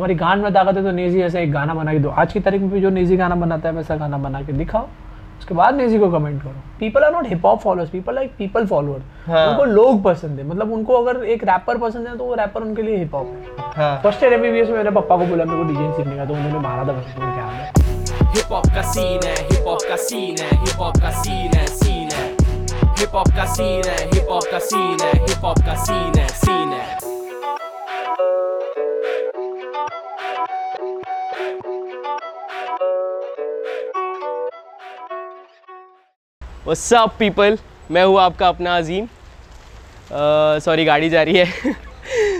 हमारी गान में ताकत है तो नेजी ऐसा एक गाना बना के दो। आज की तारीख में भी जो नेजी गाना बनाता है वैसा गाना बना के दिखाओ। उसके बाद नेजी को कमेंट करो। People are not hip hop followers people like people follower. उनको लोग पसंद है। मतलब उनको अगर एक रैपर पसंद है तो वो रैपर उनके लिए हिप हॉप है। फ़र्स्ट ईयर एमबीबीएस में मेरे पापा को बोला मेरे को डीजे सीखने का तो उन्होंने मारा था बस क्या है। Hip hop का सीन है हिप हॉप का सीन है हिप हॉप का सीन है सीन है। हिप हॉप का सीन है हिप हॉप का सीन है हिप हॉप का सीन है सीन है। Up people? मैं हूँ आपका अपना अजीम। सॉरी uh, गाड़ी जा रही है।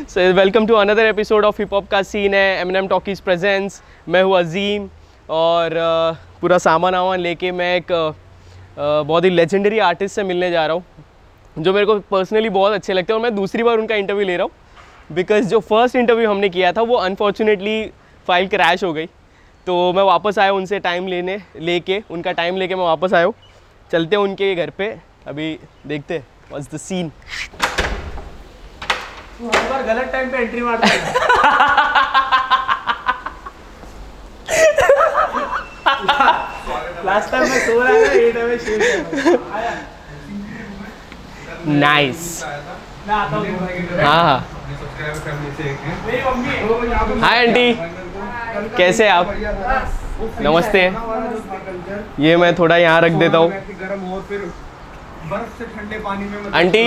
So welcome to another episode of hip hop का सीन है एम एम टॉकीज प्रेजेंस मैं हूँ अजीम और uh, पूरा सामान वामान लेके मैं एक uh, बहुत ही लेजेंडरी आर्टिस्ट से मिलने जा रहा हूँ जो मेरे को पर्सनली बहुत अच्छे लगते हैं और मैं दूसरी बार उनका इंटरव्यू ले रहा हूँ। बिकॉज़ जो फ़र्स्ट इंटरव्यू हमने किया था वो अनफॉर्चुनेटली फ़ाइल क्रैश हो गई। तो मैं वापस आया उनसे टाइम लेने लेके उनका टाइम लेके मैं वापस आया हूँ। चलते हैं उनके घर पे। अभी देखते वॉज़ द सीन तू हर बार गलत टाइम पे एंट्री मारता है। लास्ट टाइम मैं सो रहा था ये टाइम में शेर कर नाइस हाँ। हाँ हाय आंटी कैसे हैं आप? नमस्ते। ये मैं थोड़ा यहाँ रख देता हूँ। हो आंटी।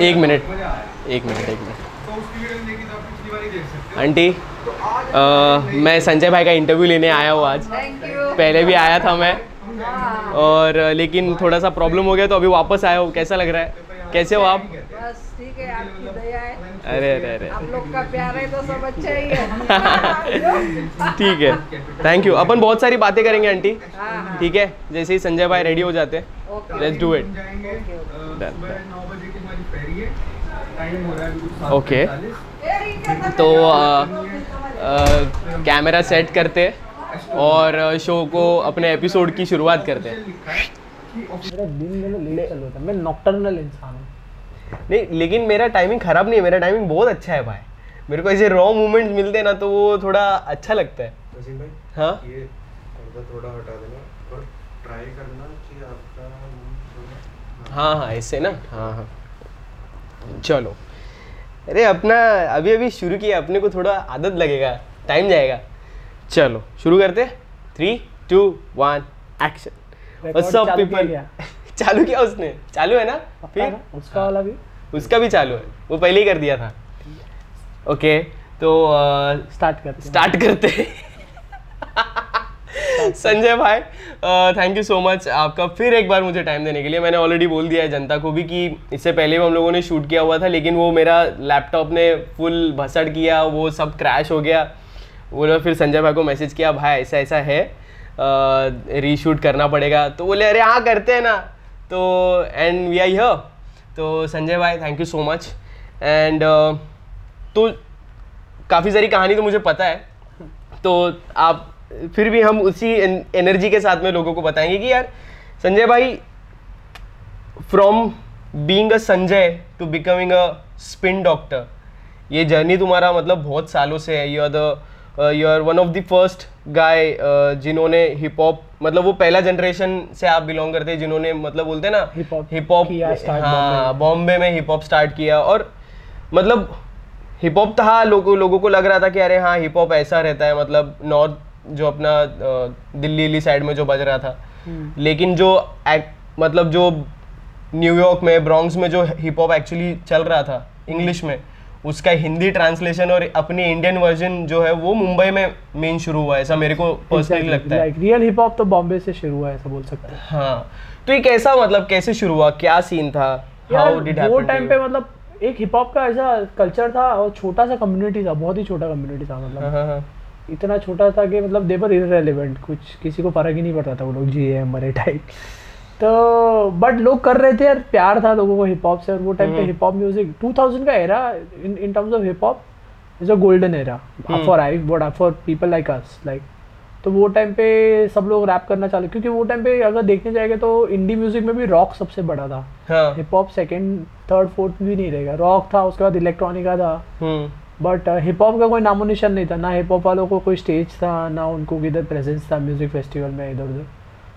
एक मिनट। एक मिनट एक मिनट। ही हो आंटी मैं संजय भाई का इंटरव्यू लेने आया हूँ आज। पहले भी आया था मैं। और लेकिन थोड़ा सा प्रॉब्लम हो गया तो अभी वापस आया हूँ। कैसा लग रहा है? कैसे हो आप? बस ठीक है आपकी दया है। अरे अरे अरे। आप लोग का प्यार है तो सब अच्छा ही है। ठीक है। थैंक यू अपन बहुत सारी बातें करेंगे आंटी। हाँ, हाँ। ठीक है? जैसे ही संजय भाई रेडी हो जाते हैं लेट्स डू इट हम जाएँगे अ, Done, सुबह नौ बजे की हमारी फेरी है। टाइम हो रहा है अभी कुछ सात Okay. पैंतालीस। तो कैमरा सेट करते और शो को अपने एपिसोड की शुरुआत करते हैं। मेरा दिन मेरा लेट चल रहा था। मैं नॉक्टर्नल इंसान हूँ। नहीं लेकिन मेरा टाइमिंग खराब नहीं है मेरा टाइमिंग बहुत अच्छा है भाई। मेरे को ऐसे रॉ मोमेंट्स मिलते हैं ना तो वो थोड़ा अच्छा लगता है। भाई हाँ? ये थोड़ा हटा देना और ट्राई करना कि आपका हाँ हाँ ऐसे ना? हाँ हाँ। चलो। अरे अपना अभी अभी शुरू किया अपने को थोड़ा आदत लगेगा टाइम जाएगा। चलो शुरू करते three two one action what's up people? चालू किया उसने। चालू है ना? फिर? उसका वाला भी। उसका भी चालू है। वो पहले ही कर दिया था। ओके तो स्टार्ट करते स्टार्ट करते संजय भाई थैंक यू सो मच आपका। फिर एक बार मुझे टाइम देने के लिए। मैंने ऑलरेडी बोल दिया है जनता को भी कि इससे पहले भी हम लोगों ने शूट किया हुआ था लेकिन वो मेरा लैपटॉप ने फुल भसड़ किया वो सब क्रैश हो गया। बोला फिर संजय भाई को मैसेज किया भाई ऐसा ऐसा है रीशूट करना पड़ेगा। तो बोले अरे हाँ करते हैं ना। तो एंड वी आई हियर तो संजय भाई thank you so much and तो काफ़ी सारी कहानी तो मुझे पता है। तो आप, फिर भी हम उसी एनर्जी के साथ में लोगों को बताएँगे कि यार, संजय भाई from being a Sanjay to becoming a spin doctor ये जर्नी तुम्हारा मतलब बहुत सालों से है। You are the you are one of the first guy जिन्होंने हिप हॉप मतलब वो पहला जनरेशन से आप बिलोंग करते हैं जिन्होंने मतलब बोलते हैं ना हिप हॉप हाँ बॉम्बे में। हिप हॉप स्टार्ट किया और मतलब हिप हॉप था लोगों लोगों को लग रहा था कि अरे हाँ हिप हॉप ऐसा रहता है मतलब नॉर्थ जो अपना दिल्ली दिल्ली साइड में जो बज रहा था। लेकिन जो मतलब जो न्यूयॉर्क में ब्रॉन्क्स में जो हिप हॉप एक्चुअली चल रहा था इंग्लिश में उसका हिंदी ट्रांसलेशन और अपनी इंडियन वर्जन जो है वो मुंबई में मेन शुरू हुआ है ऐसा मेरे को पर्सनली लगता है। रियल हिप हॉप तो बॉम्बे से शुरू हुआ है ऐसा बोल सकते हैं। हाँ तो ये कैसा मतलब कैसे शुरू हुआ क्या सीन था? How did वो टाइम पे मतलब एक हिप हॉप का ऐसा कल्चर था और छोटा सा कम्युनिटी था बहुत ही छोटा कम्युनिटी था हाँ, मतलब। हाँ, हाँ। इतना छोटा था कि मतलब देवर इरेलीवेंट कुछ किसी को फ़र्क ही नहीं पड़ता था वो लोग जी एम मरे टाइप तो बट लोग कर रहे थे यार प्यार था लोगों को हिप हॉप से और वो टाइम पे हिप हॉप म्यूज़िक 2000 का era in in terms of hip hop is a golden era for I but for people like us like तो वो टाइम पे सब लोग रैप करना चालू क्योंकि वो टाइम पे अगर देखने जाएँगे तो इंडी म्यूज़िक में भी रॉक सबसे बड़ा था। Hip hop second third fourth भी नहीं रहेगा। रॉक था उसके बाद इलेक्ट्रॉनिका था। बट हिप हॉप का कोई नामो निशान नहीं था ना हिप हॉप वालों को कोई स्टेज था ना उनको किधर प्रेजेंस था म्यूज़िक फेस्टिवल में इधर उधर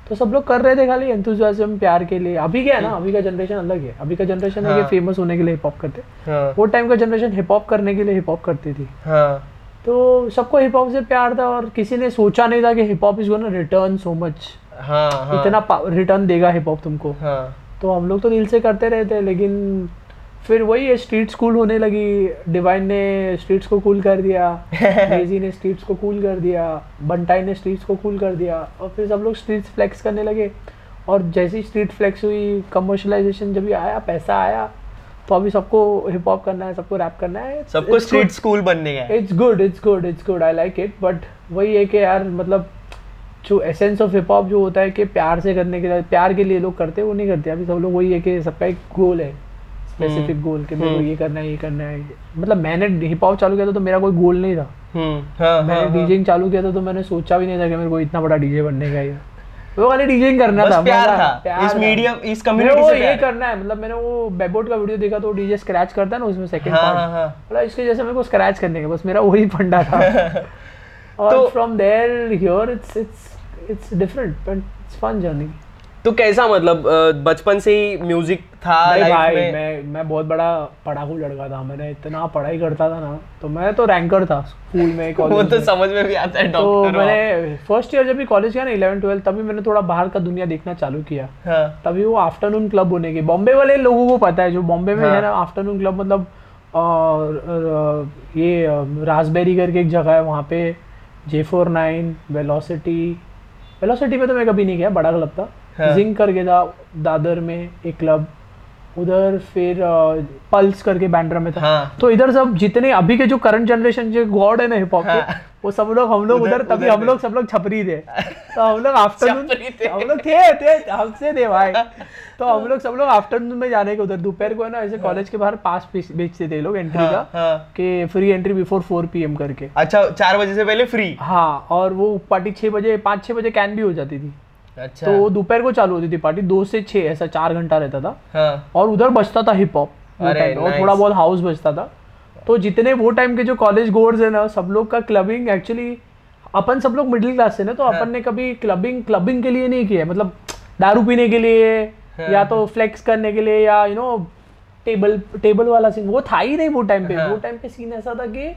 तो सब लोग कर रहे थे खाली एंथुजियाज्म प्यार के लिए। अभी क्या है ना अभी का जनरेशन अलग है। अभी का जनरेशन है कि हाँ। फ़ेमस होने के लिए हिप हॉप करते। हाँ। वो टाइम का जनरेशन हिप हॉप करने के लिए हिप हॉप करती थी। हाँ। तो सबको हिप हॉप से प्यार था और किसी ने सोचा नहीं था कि hip hop is go gonna return so much हाँ हाँ। इतना रिटर्न देगा हिप हॉप तुमको। हाँ। तो हम लोग तो दिल से करते रहे थे लेकिन फिर वही है स्ट्रीट्स कूल होने लगी। डिवाइन ने स्ट्रीट्स को कूल कर दिया। लेजी ने स्ट्रीट्स को कूल कर दिया। बंटाई ने स्ट्रीट्स को कूल कर दिया। और फिर सब लोग स्ट्रीट्स फ्लैक्स करने लगे। और जैसी स्ट्रीट फ्लैक्स हुई कमर्शलाइजेशन जब भी आया पैसा आया तो अभी सबको हिप हॉप करना है सबको रैप करना है। सबको स्ट्रीट स्कूल बनने है। It's good it's good it's good I like it but वही है कि यार मतलब जो एसेंस ऑफ़ हिप हॉप जो होता है कि प्यार से करने के लिए प्यार के लिए लोग करते हैं वो नहीं करते। अभी सब लोग वही है कि सबका एक गोल है। स्पेसिफिक गोल कि मेरे को ये करना है ये करना है। मतलब मैंने हिप हॉप चालू किया था तो मेरा कोई गोल नहीं था। हम्म। हाँ मैंने हाँ, हाँ डीजिंग चालू किया था तो मैंने सोचा भी नहीं था कि मेरे को इतना बड़ा डीजे बनने का ये वो खाली डीजिंग करना था प्यार था। प्यार इस मीडियम इस कम्युनिटी से ये करना है मतलब मैंने वो बेबोट का वीडियो देखा तो डीजे स्क्रैच करता है ना उसमें सेकंड हाँ, पार्ट हाँ, हाँ। मतलब इसके जैसे मेरे को स्क्रैच करने का बस मेरा वही फंडा था। और तो- from there here it's it's it's different but it's fun journey तो कैसा मतलब बचपन से ही म्यूज़िक था नहीं भाई में? मैं मैं बहुत बड़ा पढ़ाकू लड़का था। मैंने इतना पढ़ाई करता था ना तो मैं तो रैंकर था स्कूल में कॉलेज वो तो में। समझ में भी आता है तो मैंने फ़र्स्ट ईयर जब भी कॉलेज गया ना इलेवन ट्वेल्थ तभी मैंने थोड़ा बाहर का दुनिया देखना चालू किया। हाँ। तभी वो आफ्टरनून क्लब होने की बॉम्बे वाले लोगों को पता है जो बॉम्बे में हाँ। है ना आफ्टरनून क्लब मतलब ये रासबेरी करके एक जगह है वहाँ पे J four nine velocity velocity में तो मैं कभी नहीं गया बड़ा क्लब था। हाँ। जिंक करके था दादर में एक क्लब उधर फिर पल्स करके बैंड्रा में था। हाँ। तो इधर सब जितने अभी के जो करंट जनरेशन जो गॉड है ना हिप हॉप हाँ। के वो सब लोग हम लोग उधर- उधर तभी हम लोग सब लोग छपरी थे। तो हम लोग आफ्टरनून हम लोग थे थे हमसे थे भाई। तो हम लोग सब लोग आफ्टरनून में जाने के उधर दोपहर को है ना ऐसे कॉलेज के बाहर पास बेचते थे लोग एंट्री हाँ, का हाँ। कि free entry before four P करके। अच्छा चार बजे से पहले फ्री हाँ और वो पार्टी छः बजे पाँच छः बजे कैन भी हो जाती थी। अच्छा। तो दोपहर को चालू होती थी पार्टी दो से छः ऐसा चार घंटा रहता था। हाँ। और उधर बजता था हिप हॉप और थोड़ा बहुत हाउस बजता था। तो जितने वो टाइम के जो कॉलेज गोर्स है ना सब लोग का क्लबिंग एक्चुअली अपन सब लोग मिडिल क्लास से ना तो हाँ। अपन ने कभी क्लबिंग क्लबिंग के लिए नहीं किया मतलब दारू पीने के लिए हाँ। या तो फ्लेक्स करने के लिए या यू नो टेबल टेबल वाला सीन वो था ही नहीं वो टाइम पे। हाँ। वो टाइम पे सीन ऐसा था कि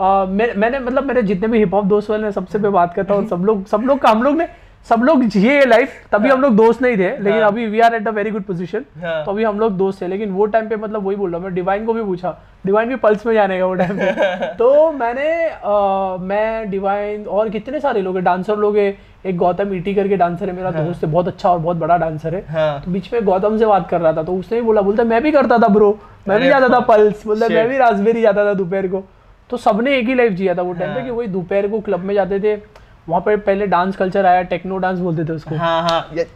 आ, मैं, मैंने मतलब मेरे जितने भी हिप हॉप दोस्त वाले सबसे मैं बात करता हूँ सब लोग सब लोग का हम लोग ने सब लोग जिए लाइफ तभी हम लोग दोस्त नहीं थे लेकिन हाँ। अभी we are at a very good position हाँ। तो अभी हम लोग दोस्त थे लेकिन वो टाइम पे मतलब वही बोल रहा हूँ मैं डिवाइन को भी पूछा डिवाइन भी पल्स में जाने का वो टाइम पे। तो मैंने आ, मैं डिवाइन और कितने सारे लोग हैं डांसर लोग हैं एक गौतम ईटी करके डांसर है मेरा दोस्त है बहुत अच्छा और बहुत बड़ा डांसर है। हाँ। तो बीच में गौतम से बात कर रहा था तो उसने भी बोला बोलता मैं भी करता था ब्रो मैं भी जाता था पल्स बोलता मैं भी रासबेरी जाता था दोपहर को। तो सबने एक ही लाइफ जिया था वो टाइम पे हाँ। कि वही दोपहर को क्लब में जाते थे वहाँ पे पहले डांस कल्चर आया टेक्नो डांस बोलते थे उसको। हाँ हाँ ये-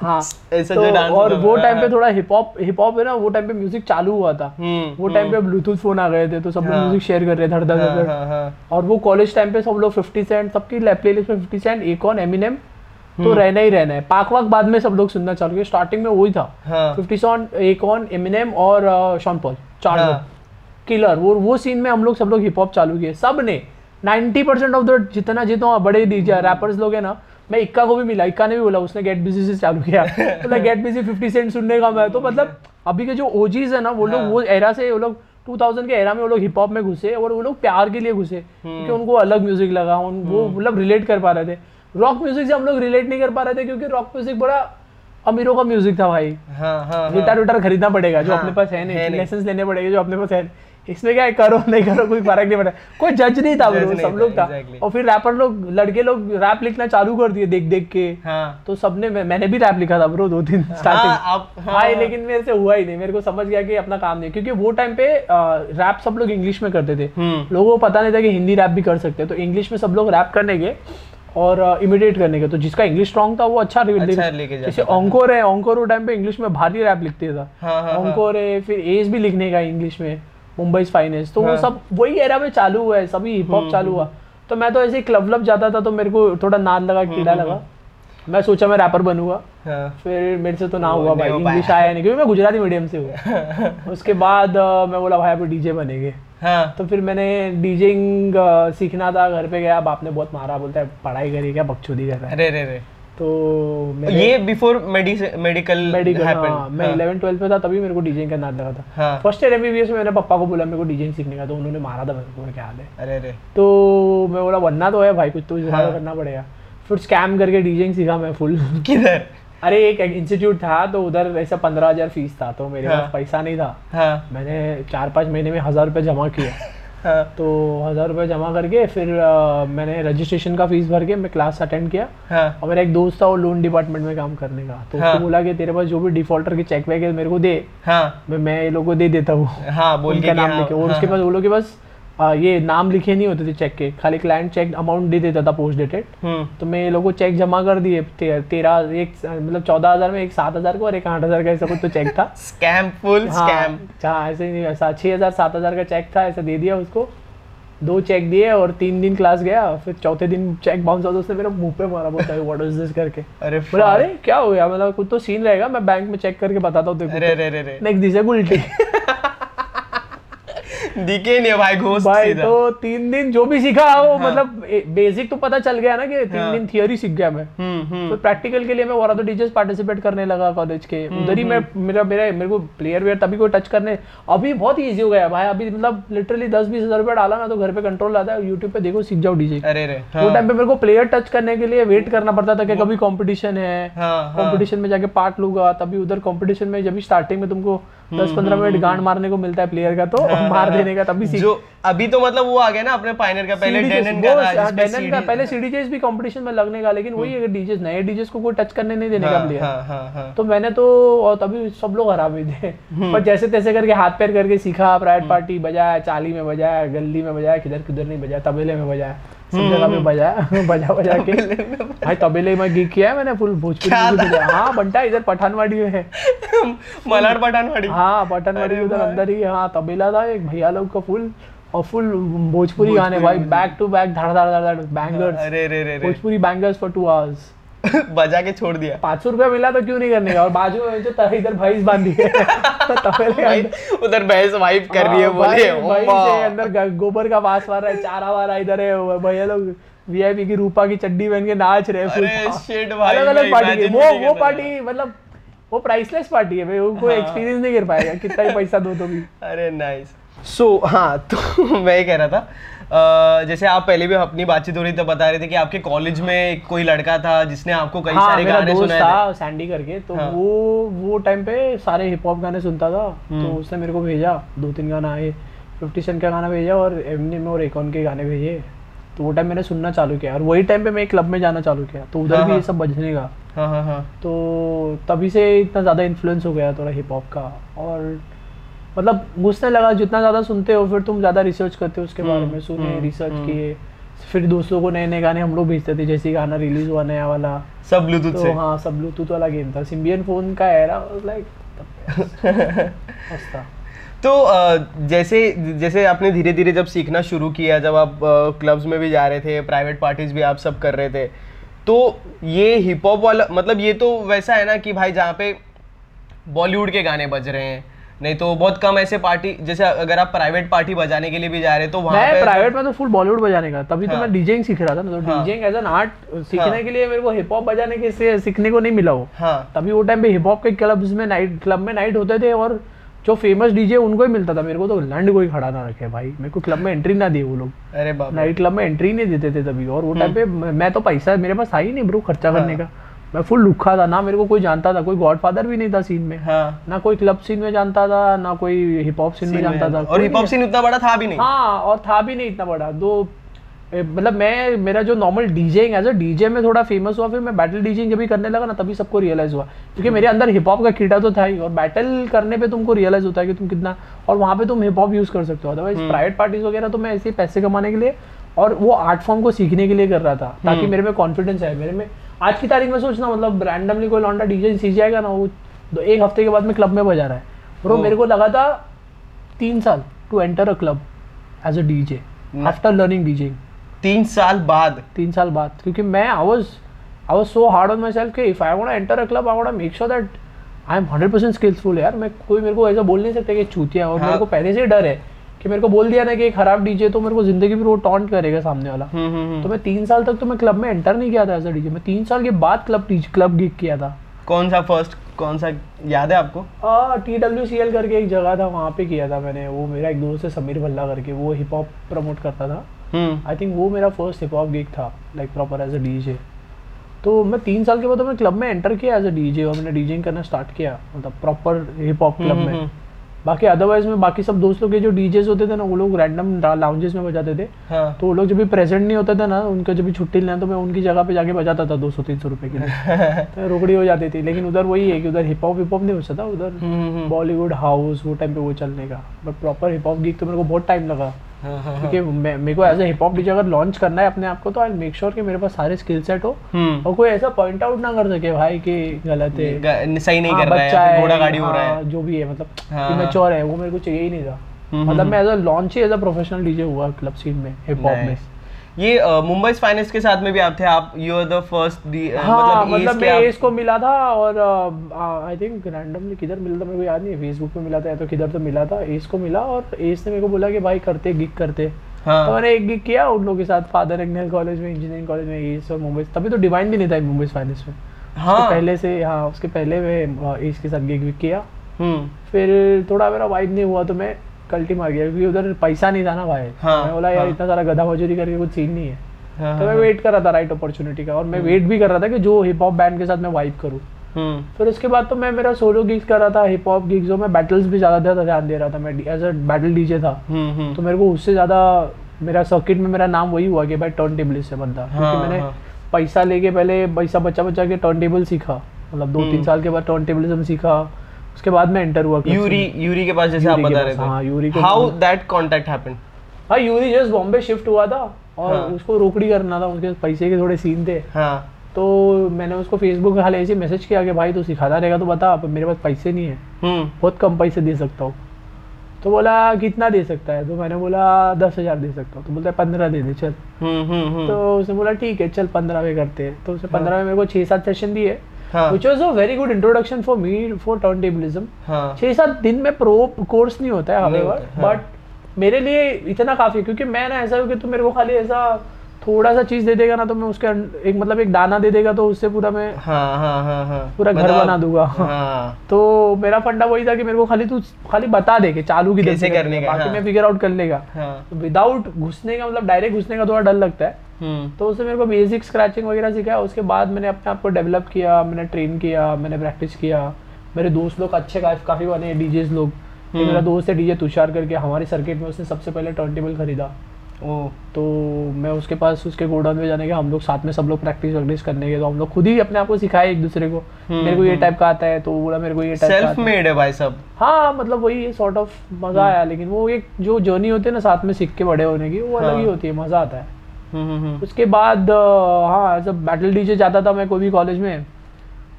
हाँ ऐसा तो जो डांस और वो टाइम पे हाँ। थोड़ा हिप हॉप हिप हॉप है ना वो टाइम पे म्यूज़िक चालू हुआ था। हम्म वो टाइम पे ब्लूटूथ फ़ोन आ गए थे तो सब लोग हाँ। म्यूज़िक शेयर कर रहे थे धड़ धड़ हाँ, धड़ हाँ, हाँ। और वो कॉलेज टाइम पे सब लोग 50 सेंट सबकी प्ले लिस्ट में 50 सेंट एक ऑन एमिनेम तो रहना ही रहना है। पाक वाक बाद में सब लोग सुनना चालू किया स्टार्टिंग में वही था। हाँ। 50 सेंट एक ऑन एमिनेम और शॉन पॉल चार हाँ। किलर वो वो सीन में हम लोग सब लोग हिप हॉप चालू किए। सबने 90 परसेंट ऑफ़ द जितना जितना बड़े डीजे रैपर्स लोग हैं ना मैं इक्का को भी मिला इक्का ने भी बोला उसने गेट बिज़ी से चालू किया। मतलब गेट बिज़ी 50 सेंट सुनने का मैं तो मतलब अभी के जो ओजीज है ना वो लोग हाँ। वो एरा से वो लोग 2000 के एरा में वो लोग हिप हॉप में घुसे और वो लोग प्यार के लिए घुसे क्योंकि उनको अलग म्यूज़िक लगा उन वो मतलब रिलेट कर पा रहे थे। रॉक म्यूज़िक से हम लोग रिलेट नहीं कर पा रहे थे क्योंकि रॉक म्यूज़िक बड़ा अमीरों का म्यूज़िक था भाई। हाँ हाँ गिटार विटार खरीदना पड़ेगा जो हाँ, अपने पास है है नहीं। लाइसेंस लेने पड़ेगा जो अपने पास है। इसमें क्या है करो नहीं करो कोई फ़र्क नहीं पड़ता। कोई जज नहीं था नहीं सब लोग था। exactly. और फिर रैपर लोग लड़के लोग रैप लिखना चालू कर दिए देख देख के। हाँ। तो सबने मैं, मैंने भी रैप लिखा था ब्रो दो दिन हाँ, स्टार्टिंग आप हाँ, भाई लेकिन मेरे से हुआ ही नहीं। मेरे को समझ गया कि अपना काम नहीं क्योंकि वो टाइम पे रैप सब लोग इंग्लिश में करते थे। हम्म। लोगों को पता नहीं था कि हिंदी रैप भी कर सकते तो इंग्लिश में सब लोग रैप करने के और इमिडिएट करने के तो जिसका इंग्लिश स्ट्रॉन्ग था वो अच्छा अच्छा लेके जैसे था। ऑंकोर है ऑंकोर वो टाइम पे इंग्लिश में भारी रैप लिखते था। हाँ, हाँ, हाँ। ऑंकोर है फिर एज भी लिखने का इंग्लिश में। मुंबई फाइनेंस तो वो हाँ। सब वही एरा में चालू हुआ है सभी हिप हम्म, हॉप चालू हुआ। तो मैं तो ऐसे क्लब लब जाता था तो मेरे को थोड़ा नाद लगा कीड़ा हम्म, लगा। मैं सोचा मैं रैपर बनूँगा। हाँ। फिर मेरे से तो ना हुआ भाई इंग्लिश आया नहीं क्योंकि मैं गुजराती मीडियम से हूँ। उसके बाद मैं बोला भाई अभी डीजे बनेंगे। हाँ। तो फिर मैंने डीजिंग सीखना था घर पे गया बाप ने बहुत मारा बोलता है पढ़ाई करी क्या बकचोदी कर रहा है? अरे रे रे तो मेरे ये बिफोर मेडिकल मेडिकल हाँ, मैं इलेवन ट्वेल्थ में था तभी मेरे को डीजिंग का नाद लगा था। हाँ। फ़र्स्ट ईयर एमबीबीएस में मैंने पापा को बोला मेरे को डीजिंग सीखने का तो उन्होंने मारा था मेरे को मेरे ख्याल है। अरे रे तो मैं बोला बनना तो है भाई कुछ तो जुगाड़ हाँ। करना पड़ेगा। फिर स्कैम करके डीजिंग सीखा मैं फुल किधर? अरे एक इंस्टीट्यूट था तो उधर ऐसा पंद्रह हज़ार फ़ीस था तो मेरे हाँ। पास पैसा नहीं था। हाँ। मैंने चार पाँच महीने में हज़ार रुपये जमा किया। हाँ। तो हज़ार रुपये जमा करके फिर आ, मैंने रजिस्ट्रेशन का फ़ीस भर के मैं क्लास अटेंड किया। हाँ। और मेरा एक दोस्त था वो लोन डिपार्टमेंट में काम करने का। तो हाँ। उसको बोला कि तेरे पास जो भी डिफॉल्टर के चेक वेक है मेरे को दे। हाँ। मैं मैं ये लोगों को दे देता हूँ। हाँ बोल के नाम हाँ, और हाँ, उसके पास वो लोग के पास आ, ये नाम लिखे नहीं होते थे चेक के। खाली क्लाइंट चेक अमाउंट दे देता था पोस्ट डेटेड हम्म। तो मैं ये लोगों को चेक जमा कर दिए। ते, तेरह एक मतलब चौदह हज़ार में एक सात हज़ार का और एक आठ हज़ार का ऐसा कुछ तो चेक था। स्कैम फुल स्कैम हाँ हाँ, ऐसे ही नहीं ऐसा छः हज़ार सात हज़ार का चेक था ऐसा दे दिया उसको। दो चेक दिए और तीन दिन क्लास गया फिर चौथे दिन चेक बाउंस हुआ तो उसने मेरे मुँह पे मारा बोलता है व्हाट इज़ दिस करके। अरे बोला अरे क्या हो गया? मतलब कुछ तो सीन रहेगा मैं बैंक में चेक करके बताता हूँ रे नेक्स्ट दिशा उल्टी। दिखे नहीं भाई घोस्ट भाई तो तीन दिन जो भी सीखा वो हाँ। मतलब बेसिक तो पता चल गया ना कि तीन हाँ। दिन थियोरी सीख गया मैं। हम्म हम्म। तो प्रैक्टिकल के लिए मैं ऑफ़ टीचर्स पार्टिसिपेट करने लगा कॉलेज के। हम्म, उधर ही मैं मेरा मेरा मेरे को प्लेयर वेयर तभी कोई टच करने अभी बहुत ईजी हो गया भाई। अभी मतलब लिटरली दस बीस हज़ार रुपया डाला ना तो घर पे कंट्रोल आता है यूट्यूब पे देखो सीख जाओ डीजे अरे रे वो हाँ। टाइम पे मेरे को प्लेयर टच करने के लिए वेट करना पड़ता था कि कभी कॉम्पिटिशन है। हाँ हाँ। में जाके पार्ट लूँगा तभी उधर कॉम्पिटिशन में जब स्टार्टिंग में तुमको दस पंद्रह मिनट गांड मारने को मिलता है प्लेयर का तो मार देने का तभी सीख। जो अभी तो मतलब वो आ गया ना अपने पायनियर का पहले डेनन का हाँ, डेनन पहले सीडी चेस भी कंपटीशन में लगने का लेकिन वही अगर डीजेस नए डीजेस को कोई टच करने नहीं देने का हाँ प्लेयर हाँ हाँ हाँ। तो मैंने तो और तभी सब लोग हरा भी थे। हम्म। पर जैसे तैसे करके हाथ पैर करके सीखा प्राइवेट पार्टी बजाया चाली में बजाया गली में बजाया किधर किधर नहीं बजाया तबेले में बजाया। सब हम्म, जगह में बजाया बजा बजा के। भाई तबेले में गिग किया है मैंने फुल भोजपुरी बजाया। हाँ बंटा इधर पठानवाड़ी में है। मलाड पठानवाड़ी। हाँ पठानवाड़ी उधर अंदर ही हाँ। तबेला था एक भैया लोग का फुल और फुल भोजपुरी गाने भाई बैक टू बैक धड़ धड़ धड़ bangers Bhojpuri bangers for two hours बजा के छोड़ दिया। पाँच सौ रुपया मिला तो क्यों नहीं करने का? और बाजू में जो तरह इधर भैंस बांधी है। अंदर- उधर भैंस वाइप कर रही है हाँ। से अंदर गोबर का वास मार रहा है चारा वारा इधर है भैया लोग वीआईपी की रूपा की चड्डी पहन के नाच रहे हैं अरे shit भाई, अलग अलग पार्टी वो वो पार्टी मतलब वो प्राइसलेस पार्टी है भाई उनको हाँ। एक्सपीरियंस नहीं कर पाएगा कितना ही पैसा दो तो भी। अरे नाइस सो हाँ तो मैं कह रहा था जैसे आप पहले भी अपनी बातचीत हो रही तो बता रहे थे कि आपके कॉलेज में कोई लड़का था जिसने आपको कई हाँ सारे गाने सुनाए थे था सैंडी करके तो हाँ। वो वो टाइम पे सारे हिप हॉप गाने सुनता था तो हम्म। उसने मेरे को भेजा दो तीन गाना आए फिफ्टी सेंट का गाना भेजा और एमनी में और एकॉन के गाने भेजे तो वो टाइम मैंने सुनना चालू किया और वही टाइम पे मैं क्लब में जाना चालू किया तो उधर हाँ, भी ये। सब बजने का हाँ हाँ हाँ तो तभी से इतना ज़्यादा इन्फ्लुएंस हो गया थोड़ा हिप हॉप का और मतलब घुसने लगा जितना ज़्यादा सुनते हो फिर तुम ज़्यादा रिसर्च करते हो उसके बारे हम्म, में सुने हम्म, रिसर्च हम्म। किए फिर दोस्तों को नए नए गाने हम लोग भेजते थे जैसे गाना रिलीज़ हुआ नया वाला। सब ब्लूटूथ तो से। हाँ सब ब्लूटूथ वाला गेम था। सिम्बियन फ़ोन का एरा लाइक तो जैसे जैसे आपने धीरे धीरे जब सीखना शुरू किया जब आप क्लब्स में भी जा रहे थे प्राइवेट पार्टीज़ भी आप सब कर रहे थे तो ये हिप हॉप वाला मतलब ये तो वैसा है ना कि भाई जहाँ पे बॉलीवुड के गाने बज रहे हैं नहीं तो बहुत कम ऐसे पार्टी जैसे अगर आप प्राइवेट पार्टी बजाने के लिए भी जा रहे तो वहाँ मैं प्राइवेट में तो फुल बॉलीवुड बजाने का तभी तो हाँ। मैं डीजेइंग सीख रहा था ना तो हाँ। डीजेइंग एज एन आर्ट सीखने हाँ। के लिए मेरे को हिप हॉप बजाने के से सीखने को नहीं मिला वो। हाँ। तभी वो टाइम पे हिप हॉप के क्लब्स में नाइट क्लब में नाइट होते थे और जो फ़ेमस डीजे उनको ही मिलता था। मेरे को तो लंड कोई खड़ा ना रखे भाई। मेरे को क्लब में एंट्री ना दी वो लोग। अरे नाइट क्लब में एंट्री नहीं देते थे तभी। और वो टाइम पे मैं तो पैसा मेरे पास आई नहीं ब्रो खर्चा करने हाँ। का। मैं फुल लुखा था ना मेरे को कोई जानता था कोई गॉडफादर भी नहीं था सीन में। हाँ। ना कोई क्लब सीन में जानता था ना कोई हिप हॉप सीन में में जानता था और हिप हॉप सीन उतना बड़ा था भी नहीं। हाँ और था भी नहीं इतना बड़ा। दो मतलब मैं मेरा जो normal DJing as a DJ में थोड़ा फ़ेमस हुआ फिर मैं बैटल डीजेइंग जब भी करने लगा ना तभी सबको रियलाइज़ हुआ। क्योंकि मेरे अंदर हिप हॉप का कीड़ा तो था ही और बैटल करने पे तुमको रियलाइज़ होता है कि तुम कितना और वहाँ पे तुम हिप हॉप यूज़ कर सकते हो। अदरवाइज़ प्राइवेट पार्टीज़ वगैरह तो मैं ऐसे ही पैसे कमाने के लिए और वो आर्ट फॉर्म को सीखने के लिए कर रहा था ताकि मेरे में कॉन्फिडेंस है मेरे में आज की तारीख में सोचना मतलब रैंडमली कोई लौंडा डीजे सीख जाएगा ना वो दो- एक हफ़्ते के बाद में क्लब में बजा रहा है। ब्रो मेरे को लगा था तीन साल to enter a club as a DJ after learning DJing तीन साल बाद। तीन साल बाद क्योंकि मैं I was I was so hard on myself कि if I want to enter a club, I want to make sure that I am 100% यार। मैं कोई मेरे को ऐसा बोल नहीं सकता कि चूतिया और हाँ। मेरे को पहले से डर है। कि मेरे को बोल दिया ना कि एक खराब डीजे तो मेरे को ज़िंदगी में वो टॉन्ट करेगा सामने वाला। हम्म हम्म तो मैं तीन साल तक तो मैं क्लब में एंटर नहीं किया था एज अ डीजे मैं तीन साल के बाद क्लब क्लब गिग किया था। कौन सा फ़र्स्ट कौन सा याद है आपको? टी डब्ल्यू सी एल करके एक जगह था वहाँ पे किया था मैंने। वो मेरा एक दोस्त है समीर भल्ला करके वो हिप हॉप प्रमोट करता था। हम्म। आई थिंक वो मेरा फ़र्स्ट हिप हॉप गिग था like proper as a DJ तो मैं तीन साल के बाद तो मैं क्लब में एंटर किया एज अ डीजे और मैंने डीजिंग करना स्टार्ट किया मतलब proper hip hop club hmm, में। हम्म। बाकी अदरवाइज़ में बाकी सब दोस्तों लोग के जो डीजे होते थे ना वो लोग रैंडम लाउंजेस में बजाते थे। हाँ। तो वो लोग जब भी प्रेजेंट नहीं होते थे ना उनका जब भी छुट्टी लेना तो मैं उनकी जगह पे जाके बजाता था दो सौ तीन सौ रुपये की तो रोकड़ी हो जाती थी। लेकिन उधर वही है कि उधर हिप हॉप हिप हॉप नहीं बचता था उधर। हम्म, हम्म, बॉलीवुड हाउस वो टाइम पे वो चलने का। बट प्रॉपर हिप हॉप गीत तो मेरे को बहुत टाइम लगा। क्योंकि मैं मेरे को as a hip hop DJ अगर लॉन्च करना है अपने आप को तो आई मेक श्योर कि मेरे पास सारे स्किल सेट हो। हम्म। और कोई ऐसा पॉइंट आउट ना कर सके भाई कि गलत है। ग- सही नहीं हाँ, कर रहा है घोड़ा गाड़ी हो रहा हाँ, है जो भी है मतलब मैच्योर है। वो मेरे को चाहिए ही नहीं था। हम्म, मतलब हम्म, मैं एज अ लॉन्च ही एज अ प्रोफेशनल डीजे हुआ क्लब सीन में हिप हॉप में. ये मुंबई फाइनेंस के साथ में भी आप थे आप यू आर द फ़र्स्ट मतलब मतलब मैं के एस को मिला था और आई थिंक रैंडमली किधर मिला था मेरे को याद नहीं फेसबुक पे मिला था या तो किधर तो मिला था एस को मिला और एस ने मेरे को बोला कि भाई करते गिग करते। तो हाँ मैंने एक गिग किया उन लोगों के साथ फादर एग्नेल कॉलेज में इंजीनियरिंग कॉलेज में एस और मुंबई तभी तो डिवाइन भी नहीं था मुंबई फाइनेंस में। हाँ। पहले से हाँ उसके पहले मैं एस के साथ गिग किया। हम्म। फिर थोड़ा मेरा वाइब नहीं हुआ तो मैं कल्टी मार गया क्योंकि उधर पैसा नहीं था ना भाई। हाँ, मैं बोला यार हाँ। इतना सारा गधा मजूरी करके कुछ सीन नहीं है। हाँ, तो मैं हाँ, वेट कर रहा था राइट अपॉर्चुनिटी का और मैं वेट भी कर रहा था कि जो हिप हॉप बैंड के साथ मैं वाइब करूँ। हम्म। फिर उसके बाद तो मैं मेरा सोलो गिग्स कर रहा था हिप हॉप गिग्स में बैटल्स भी ज़्यादा ध्यान दे रहा था। मैं एज अ बैटल डीजे था। हम्म हम्म। तो मेरे को उससे ज़्यादा मेरा सर्किट में मेरा नाम वही हुआ कि भाई टर्न टेबल से हाँ, क्योंकि मैंने हाँ। पैसा लेके पहले पैसा बचा बचा के टर्न टेबल सीखा। मतलब दो तीन हम्म। साल के बाद टर्न टेबलिज्म सीखा। उसके बाद मैं एंटर हुआ यूरी यूरी के पास जैसे आप बता रहे हाँ, यूरी थे के हाउ दैट कांटेक्ट हैपेंड हाँ यूरी जस्ट बॉम्बे शिफ्ट हुआ था और हाँ। उसको रोकड़ी करना था उसके पैसे के थोड़े सीन थे। हाँ। तो मैंने उसको फेसबुक पे हाल ऐसे मैसेज किया कि भाई तू सिखाता रहेगा तो बता अब मेरे पास पैसे नहीं है। हम्म। बहुत कम पैसे दे सकता हूँ। तो बोला कितना दे सकता है? तो मैंने बोला दस हज़ार दे सकता हूँ। तो बोलता है पंद्रह दे दे चल। हम्म हम्म तो उसने बोला ठीक है चल पंद्रह में करते हैं। तो उसने पंद्रह में मेरे को छः सात सेशन दिए। हाँ which was a very good introduction for me for turntablism छह छः सात दिन में प्रो कोर्स नहीं होता है होता है। बट मेरे लिए इतना काफ़ी है क्योंकि मैं ना ऐसा हूँ कि तू मेरे को खाली ऐसा थोड़ा सा चीज़ दे देगा ना तो मैं उसके अं- एक मतलब एक दाना दे देगा तो उससे पूरा मैं हाँ हाँ हाँ हाँ। पूरा घर मतलब- बना दूँगा। हाँ। तो मेरा फंडा वही था कि मेरे को खाली तू खाली बता दे कि चालू की कैसे करने का, बाकी। मैं फिगर आउट कर लेगा। विदाउट घुसने का मतलब डायरेक्ट घुसने का थोड़ा डर लगता है। हम्म। तो उससे मेरे को बेसिक स्क्रैचिंग वगैरह सिखाया उसके बाद मैंने अपने आप को डेवलप किया मैंने ट्रेन किया मैंने प्रैक्टिस किया। मेरे दोस्त लोग अच्छे काफ़ी बने डीजेस लोग। हम्म। मेरा दोस्त है डीजे तुषार करके हमारे सर्किट में उसने सबसे पहले टर्न टेबल खरीदा। ओ तो मैं उसके पास उसके गोडाउन में जाने के हम लोग साथ में सब लोग प्रैक्टिस वैक्टिस करने के तो हम लोग खुद ही अपने आप को सिखाए एक दूसरे को। हम्म, मेरे को ये हम्म। टाइप का आता है तो वो बोला मेरे को ये टाइप का सेल्फ आता है। मेड है भाई सब। हाँ मतलब वही सॉर्ट ऑफ़ मज़ा आया लेकिन वो एक जो जर्नी होती है ना साथ में सीख के बड़े होने की वो अलग ही हाँ। होती है मज़ा आता है। हम्म हम्म हम्म। उसके बाद अ, हाँ एज बैटल डीजे जाता था मैं कोई भी कॉलेज में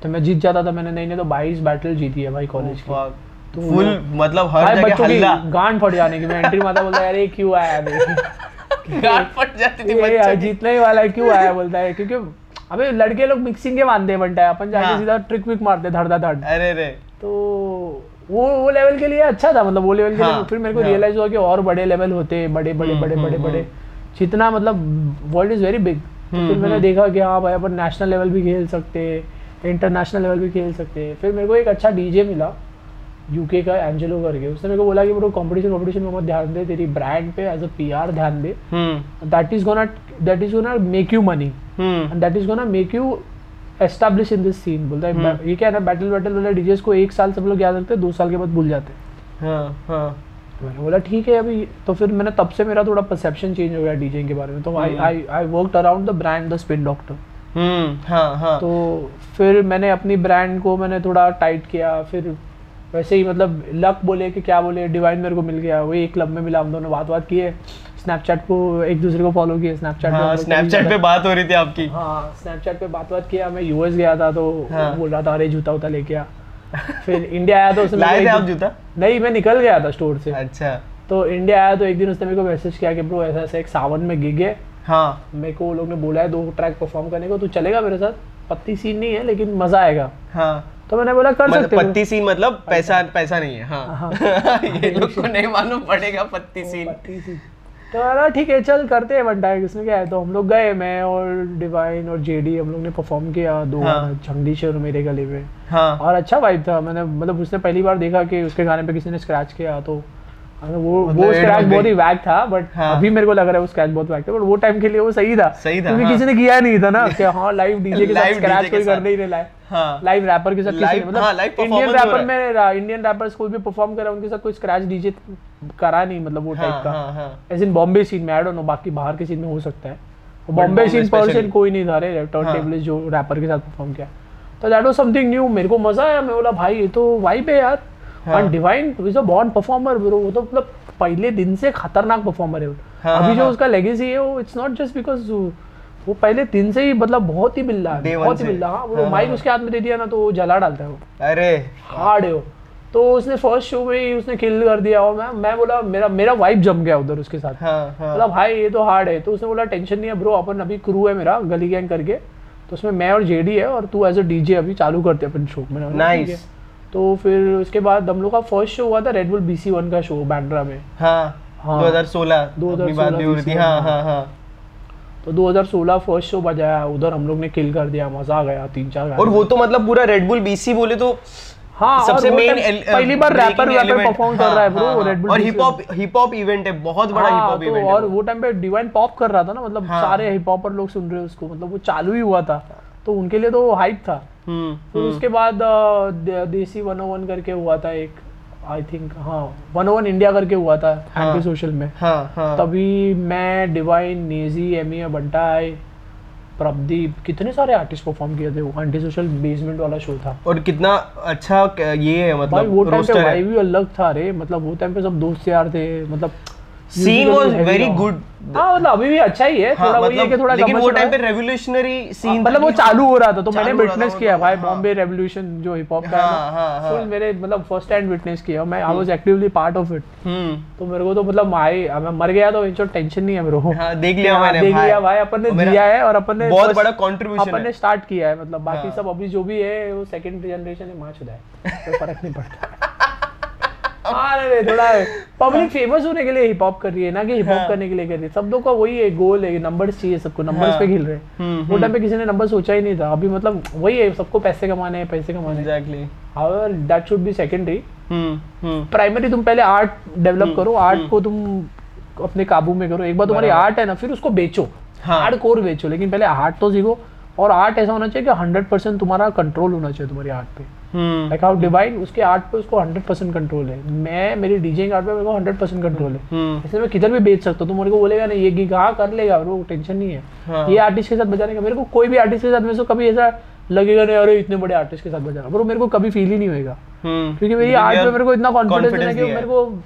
तो मैं जीत जाता था मैंने नहीं नहीं तो बाईस बैटल जीती है भाई कॉलेज की। फुल मतलब हर जगह हल्ला। गांड फट जाने की मैं एंट्री माता बोलता यार ये क्यों आया गांड फट जाती थी बच्चों जीतने ही वाला है क्यों आया बोलता है? क्योंकि अबे लड़के लोग मिक्सिंग के मानते हैं बनता है अपन जाके हाँ। सीधा ट्रिक विक मारते धड़ धड़ अरे रे तो वो वो लेवल के लिए अच्छा था मतलब वो लेवल के हाँ, लिए फिर मेरे को हाँ। रियलाइज़ हुआ कि और बड़े लेवल होते हैं बड़े बड़े हम्म, बड़े हम्म, बड़े। हम्म। बड़े जितना मतलब world is very big hmm, फिर मैंने हम्म। देखा कि हाँ भाई अपन नेशनल लेवल भी खेल सकते हैं इंटरनेशनल लेवल भी खेल सकते। हैं फिर मेरे को एक अच्छा डीजे मिला। यूके का एंजेलो करके उसने मेरे को बोला कि ब्रो कंपटीशन कंपटीशन में मत ध्यान दे तेरी ब्रांड पे एज अ पीआर ध्यान दे। That is gonna that is gonna make you money and that is gonna make you establish in this scene बोलता है। हम्म। ये क्या है ना बैटल बैटल वाले डीजेस को एक साल सब लोग याद रखते हैं दो साल के बाद भूल जाते हैं। हाँ हाँ। तो मैंने बोला ठीक है अभी। तो फिर मैंने तब से मेरा थोड़ा परसेप्शन चेंज हो गया डीजे के बारे में। तो I. I I worked around the brand the Spin Doctor hmm हाँ हाँ। तो फिर मैंने अपनी ब्रांड को मैंने थोड़ा टाइट किया फिर वैसे ही मतलब लक बोले कि क्या बोले डिवाइन मेरे को मिल गया वही एक क्लब में मिला हम दोनों बात बात किए स्नैपचैट को एक दूसरे को फॉलो किए स्नैपचैट हाँ स्नैपचैट पे बात हो रही थी आपकी। हाँ स्नैपचैट पे बात बात किया मैं यूएस गया था तो हाँ। बोल रहा था अरे जूता उता लेके आ। फिर इंडिया आया तो उसने लाए थे आप जूता? नहीं मैं निकल गया था स्टोर से। अच्छा। तो इंडिया आया तो एक दिन उसने मेरे को मैसेज किया कि ब्रो ऐसा ऐसा एक सावन में गिग है। हाँ। मेरे को वो लोग ने बोला है दो ट्रैक परफॉर्म करने को तू चलेगा मेरे साथ? पत्ती सीन नहीं है लेकिन मज़ा आएगा। हाँ। तो मैंने बोला कर मतलब सकते हो. पत्ती सीन मतलब पैसा पैसा नहीं है हाँ। ये लोग को नहीं मालूम पड़ेगा पत्ती सीन। पत्ती सीन। तो बोला ठीक है चल करते हैं वन टाइम इसमें क्या है तो हम लोग गए मैं और डिवाइन और जेडी हम लोग ने परफॉर्म किया दो हाँ। झंगडी मेरे गले में। हाँ। और अच्छा वाइब था मैंने मतलब उसने पहली बार देखा कि उसके गाने पे किसी ने स्क्रैच किया तो वो मतलब वो स्क्रैच बहुत ही वैक था बट हाँ। अभी मेरे को लग रहा है वो स्क्रैच बहुत वैक था बट वो टाइम के लिए वो सही था। सही था, क्योंकि हाँ। किसी ने किया नहीं था ना कि हाँ लाइव डीजे के साथ स्क्रैच कोई करने ही नहीं लाए हाँ। लाइव रैपर के साथ किसी हाँ, मतलब इंडियन रैपर में इंडियन रैपर्स कोई भी परफॉर्म करा उनके साथ कोई स्क्रैच डीजे करा नहीं मतलब वो टाइप हाँ का। हाँ हाँ। एज इन बॉम्बे सीन में आई डोंट नो बाकी बाहर के सीन में हो सकता है। बॉम्बे सीन पर्सन कोई नहीं था रे टर्न हाँ। टेबल जो रैपर के साथ परफॉर्म किया। तो दैट वाज समथिंग न्यू मेरे को मज़ा आया मैं बोला भाई ये तो वाइब है यार। हाँ। And Divine is a born performer bro वो तो मतलब पहले दिन से खतरनाक परफॉर्मर है हाँ, अभी हाँ, जो हाँ। उसका लेगेसी है वो इट्स नॉट जस्ट बिकॉज़ वो पहले दिन से ही मतलब बहुत ही बिल्ला है बहुत ही बिल्ला। हाँ वो हाँ, माइक हाँ। उसके हाथ में दे दिया ना तो वो जला डालता है वो। अरे। हार्ड है वो। तो उसने फ़र्स्ट शो में ही उसने किल कर दिया और मैं मैं बोला मेरा मेरा वाइब जम गया उधर उसके साथ। हाँ हाँ। बोला भाई ये तो हार्ड है। तो उसने बोला टेंशन नहीं है ब्रो अपन अभी क्रू है मेरा गली गैंग करके। तो उसमें मैं और जेडी है और तू एज अ डीजे अभी चालू करते अपन शो. "ठीक है।" तो फिर उसके बाद हम लोग का फ़र्स्ट शो हुआ था रेड बुल बीसी वन का शो बैंड्रा में। हाँ हाँ। 2016 अपनी बात भी हो रही 2016 हाँ हाँ हाँ। तो 2016 फ़र्स्ट शो बजाया उधर हम लोग ने किल कर दिया मज़ा आ गया तीन चार और वो तो मतलब पूरा रेड बुल बीसी बोले तो हाँ सबसे मेन पहली बार रैपर वैपर परफॉर्म कर रहा है ब्रो रेड हाँ, और hip hop hip hop event है बहुत बड़ा हिप हाँ, हॉप इवेंट और वो। टाइम पे डिवाइन पॉप कर रहा था ना मतलब हाँ। सारे हिप हॉपर लोग सुन रहे उसको मतलब वो चालू ही हुआ था तो उनके लिए तो हाइप था। हम्म फिर उसके बाद दे- देसी 101 करके हुआ था एक। आई थिंक हाँ वन ओवन इंडिया करके हुआ था हाँ। एंटी सोशल में। हाँ हाँ। तभी मैं डिवाइन नेजी एमी बंटाई प्रदीप कितने सारे आर्टिस्ट परफॉर्म किए थे वो एंटी सोशल बेसमेंट वाला शो था। और कितना अच्छा ये है मतलब भाई वो टाइम पे वाइब ही भी अलग था रे मतलब वो टाइम पे सब दोस्त यार थे मतलब सीन वाज वेरी गुड हाँ मतलब अभी भी अच्छा ही है हाँ थोड़ा वही है कि मतलब थोड़ा लेकिन वो टाइम पे रेवोल्यूशनरी सीन मतलब वो चालू हो रहा था तो मैंने हो विटनेस किया तो, भाई हाँ। बॉम्बे रेवोल्यूशन जो हिप हॉप का हाँ, हाँ, है हाँ। फुल मेरे मतलब फ़र्स्ट हैंड विटनेस किया मैं I was actively part of it तो मेरे को तो मतलब आई मैं मर गया तो टेंशन नहीं है मेरे को। हाँ, देख लिया हाँ, मैंने, देख लिया भाई। अपन ने दिया है और अपन ने बहुत बड़ा अपन ने स्टार्ट किया है मतलब बाकी हाँ। सब अभी जो भी है वो सेकंड जनरेशन है माँ चुदा है कोई फ़र्क नहीं पड़ता। हाँ नहीं, थोड़ा पब्लिक फ़ेमस होने के लिए हिप हॉप कर रही है ना कि हिप हॉप हाँ। करने के लिए कर रही है। सब लोग का वही है गोल है नंबर्स चाहिए सबको नंबर्स हाँ। पे खेल रहे हैं। हम्म, वो टाइम पे किसी ने नंबर सोचा ही नहीं था। अभी मतलब वही है सबको पैसे कमाने हैं पैसे कमाने exactly however that should be secondary hmm hmm. Primary तुम पहले आर्ट डेवलप करो आर्ट को तुम अपने काबू में करो। एक बार तुम्हारी आर्ट है ना फिर उसको बेचो। हार्ड कोर बेचो लेकिन पहले आर्ट तो सीखो। और आर्ट ऐसा होना चाहिए कि हंड्रेड परसेंट तुम्हारा कंट्रोल होना चाहिए तुम्हारी आर्ट पे। लाइक हाउ डिवाइन उसके आर्ट पे उसको हंड्रेड परसेंट कंट्रोल है। मैं मेरी डीजेइंग आर्ट पे मेरे को हंड्रेड परसेंट कंट्रोल है। हम्म। इसलिए मैं किधर भी बेच सकता हूँ। तुम मेरे को बोलेगा ना ये गिग हाँ कर लेगा। वो टेंशन नहीं है। हाँ। ये आर्टिस्ट के साथ बजाने का मेरे को कोई भी आर्टिस्ट के साथ मेरे को कभी ऐसा लगेगा नहीं अरे इतने बड़े आर्टिस्ट के साथ बजाना। पर मेरे को कभी फील ही नहीं होएगा। हम्म। क्योंकि मेरी आर्ट पे मेरे को इतना कॉन्फिडेंस है कि मेरे को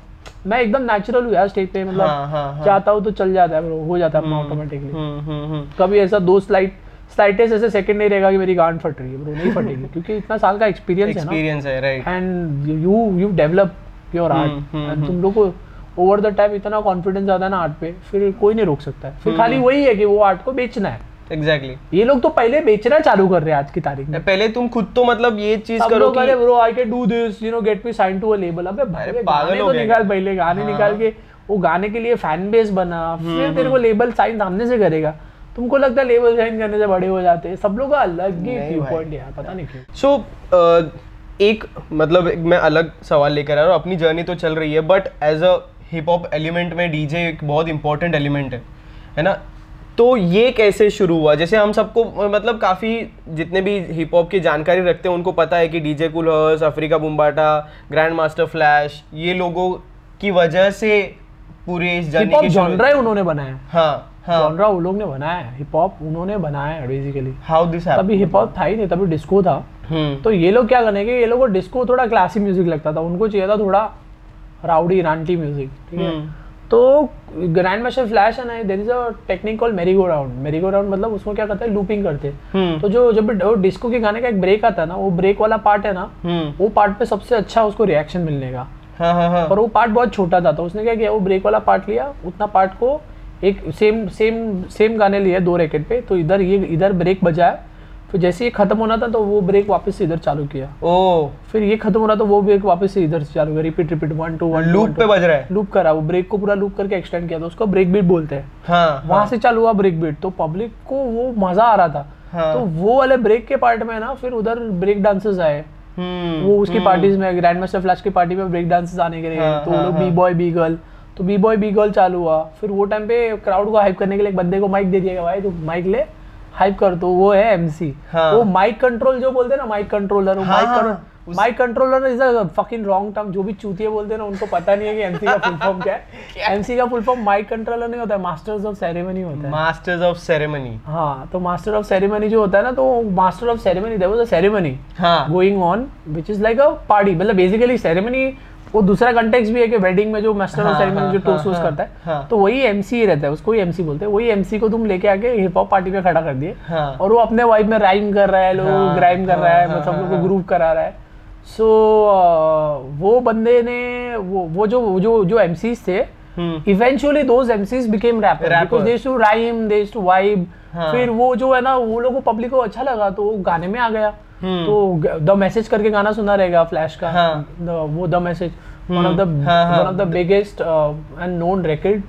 मैं एकदम नेचुरल हूँ यार स्टेज पे मतलब हाँ, हाँ। चाहता हूँ तो चल जाता है हो जाता है अपना ऑटोमेटिकली हम्म कभी ऐसा दो स्लाइट स्लाइटेस्ट ऐसे सेकंड नहीं रहेगा कि मेरी गांड फट रही है ब्रो नहीं फटेगी क्योंकि इतना साल का एक्सपीरियंस है ना। एक्सपीरियंस है right and you you develop your art hmm, and तुम लोग को ओवर द टाइम इतना कॉन्फिडेंस आता है ना आर्ट पे फिर कोई नहीं रोक सकता है। फिर खाली वही है कि वो आर्ट को बेचना है। एग्जैक्टली ये लोग तो पहले बेचना चालू कर रहे हैं आज की तारीख में। पहले तुम खुद तो मतलब ये चीज़ करो लोग अरे कि bro I can do this you know get me sign to a label अबे भाई पागल हो तो निकाल पहले गाने हाँ। निकाल के वो गाने के लिए फ़ैन बेस बना हम्म, फिर तेरे को लेबल साइन सामने से करेगा। तुमको लगता है लेबल साइन करने से बड़े हो जाते हैं? सब लोग का अलग ही व्यू पॉइंट है यार पता नहीं क्यों। सो so, uh, एक मतलब एक मैं अलग सवाल लेकर आ रहा हूँ अपनी जर्नी तो चल रही है but as a hip hop element में डीजे एक बहुत इंपॉर्टेंट एलिमेंट है है ना? तो ये कैसे शुरू हुआ? जैसे हम सबको मतलब काफ़ी जितने भी हिप हॉप की जानकारी रखते हैं उनको पता है कि DJ Kool Herc Afrika Bambaataa Grandmaster Flash ये लोगों की वजह से पूरे इस जर्नी की जॉनरा उन्होंने बनाया। हाँ हाँ। जॉनरा वो लोग ने बनाया है हिप हॉप उन्होंने बनाया है बेसिकली हाउ दिस तभी हिप हॉप था ही नहीं तभी डिस्को था। हम्म। तो ये लोग क्या करने के ये लोग को डिस्को थोड़ा क्लासी म्यूज़िक लगता था उनको चाहिए था थोड़ा राउडी रांटी म्यूज़िक ठीक है? हम्म। तो ग्रैंड मास्टर फ्लैश है ना there is a technique call round round मतलब उसमें क्या करते हैं? लूपिंग करते हैं। हम्म। तो जो जब डिस्को के गाने का एक ब्रेक आता है ना वो ब्रेक वाला पार्ट है ना वो पार्ट पे सबसे अच्छा उसको रिएक्शन मिलने का। हाँ हाँ हाँ। पर वो पार्ट बहुत छोटा था तो उसने क्या किया वो ब्रेक वाला पार्ट लिया उतना पार्ट को एक सेम सेम सेम गाने लिए दो रैकेट पे तो इधर ये इधर ब्रेक बजाया फिर जैसे ये खत्म होना था तो वो ब्रेक वापस से इधर चालू किया। ओ फिर ये खत्म हो रहा तो वो ब्रेक वापस से इधर चालू किया repeat repeat one two one loop पे बज रहा है? लूप करा वो ब्रेक को पूरा लूप करके एक्सटेंड किया तो उसको ब्रेक बीट बोलते हैं। हाँ वहाँ से चालू हुआ ब्रेक बीट तो पब्लिक को वो मज़ा आ रहा था। हाँ। तो वो वाले ब्रेक के पार्ट में ना फिर उधर ब्रेक डांसेस आए। हम्म वो उसकी पार्टीज़ में ग्रैंड मास्टर फ्लैश की पार्टी में ब्रेक डांसेस आने के लिए हाँ, तो वो हाँ, लोग हाँ। बी बॉय बी गर्ल तो बी बॉय बी गर्ल चालू हुआ। फिर वो टाइम पे क्राउड को हाइप करने के लिए एक बंदे को माइक दे दिया गया भाई तू माइक ले हाइप कर। तो वो है एमसी हाँ। वो माइक कंट्रोल जो बोलते हैं ना माइक कंट्रोलर वो हाँ, mic mic controller is a fucking wrong term जो भी चूतिए बोलते हैं ना उनको पता नहीं है कि एमसी का फुल फॉर्म क्या है। एमसी का फुल फॉर्म माइक कंट्रोलर नहीं होता है मास्टर्स ऑफ़ सेरेमनी होता है। मास्टर्स ऑफ़ सेरेमनी हाँ तो मास्टर ऑफ़ सेरेमनी जो होता है ना तो master of ceremony there was a ceremony हाँ। Going on which is like a party मतलब बेसिकली सेरेमनी वो दूसरा कंटेक्स भी है कि वेडिंग में जो मास्टर ऑफ़ हाँ, सेरेमनी हाँ, जो टोस्ट हाँ, वोस्ट हाँ, करता है हाँ। तो वही एमसी ही रहता है उसको ही एमसी बोलते हैं वही एमसी को तुम लेके आके हिप हॉप पार्टी पे खड़ा कर दिए हाँ। और वो अपने वाइब में राइम कर रहा है लोग हाँ, ग्राइम कर हाँ, रहा है हाँ, मतलब हाँ, लोग को हाँ। ग्रूव करा रहा है सो वो बंदे ने वो वो जो जो जो एमसीज थे eventually those MCs became rapper because they to rhyme they to vibe हाँ। फिर वो जो है ना वो लोगों को पब्लिक को अच्छा लगा तो वो गाने में आ गया। तो द मैसेज करके गाना सुना रहेगा फ्लैश का हाँ। the, वो the message one of the हाँ, हाँ। One of the biggest and known record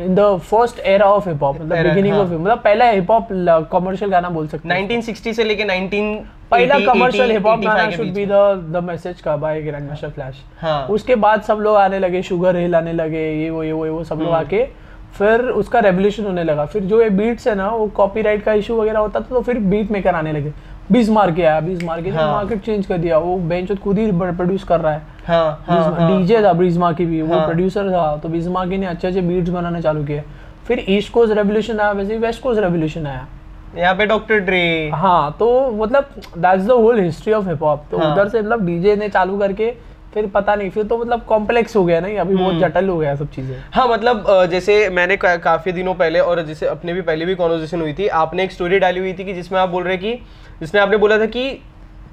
in the first era of hip hop मतलब बिगिनिंग हाँ। ऑफ़ मतलब पहला हिप हॉप कमर्शियल गाना बोल सकते हैं 1960 से लेके 19 पहला कमर्शियल हिप हॉप गाना should be. The the message का बाय ग्रैंड मास्टर फ्लैश हाँ उसके बाद सब लोग आने लगे शुगर हिल आने लगे ये वो ये वो ये वो सब हम्म। लोग आके फिर उसका रेवोल्यूशन होने लगा फिर जो ये बीट्स है ना वो कॉपीराइट का इशू वगैरह होता था तो फिर बीट मेकर आने लगे बीस मार के आया बीस मार के हाँ। मार्केट चेंज कर दिया। वो बेंच खुद ही प्रोड्यूस कर रहा है। हाँ हाँ हाँ। डीजे था ब्रिज्मा की भी वो हाँ। प्रोड्यूसर था तो ब्रिज्मा की ने अच्छे अच्छे बीट्स बनाना चालू किए। फिर ईस्ट कोस्ट रेवोल्यूशन आया वैसे वेस्ट कोस्ट रेवोल्यूशन आया। यहाँ पे डॉक्टर ड्रे हाँ तो मतलब that's the whole history of hip hop तो हाँ। उधर से मतलब डीजे ने चालू करके फिर पता नहीं फिर तो मतलब कॉम्प्लेक्स हो गया नहीं अभी बहुत हम्म। जटिल हो गया सब चीज़ें। हाँ मतलब जैसे मैंने का, काफ़ी दिनों पहले और जैसे अपने भी पहले भी कॉन्वर्जेशन हुई थी आपने एक स्टोरी डाली हुई थी कि जिसमें आप बोल रहे कि जिसमें आपने बोला था कि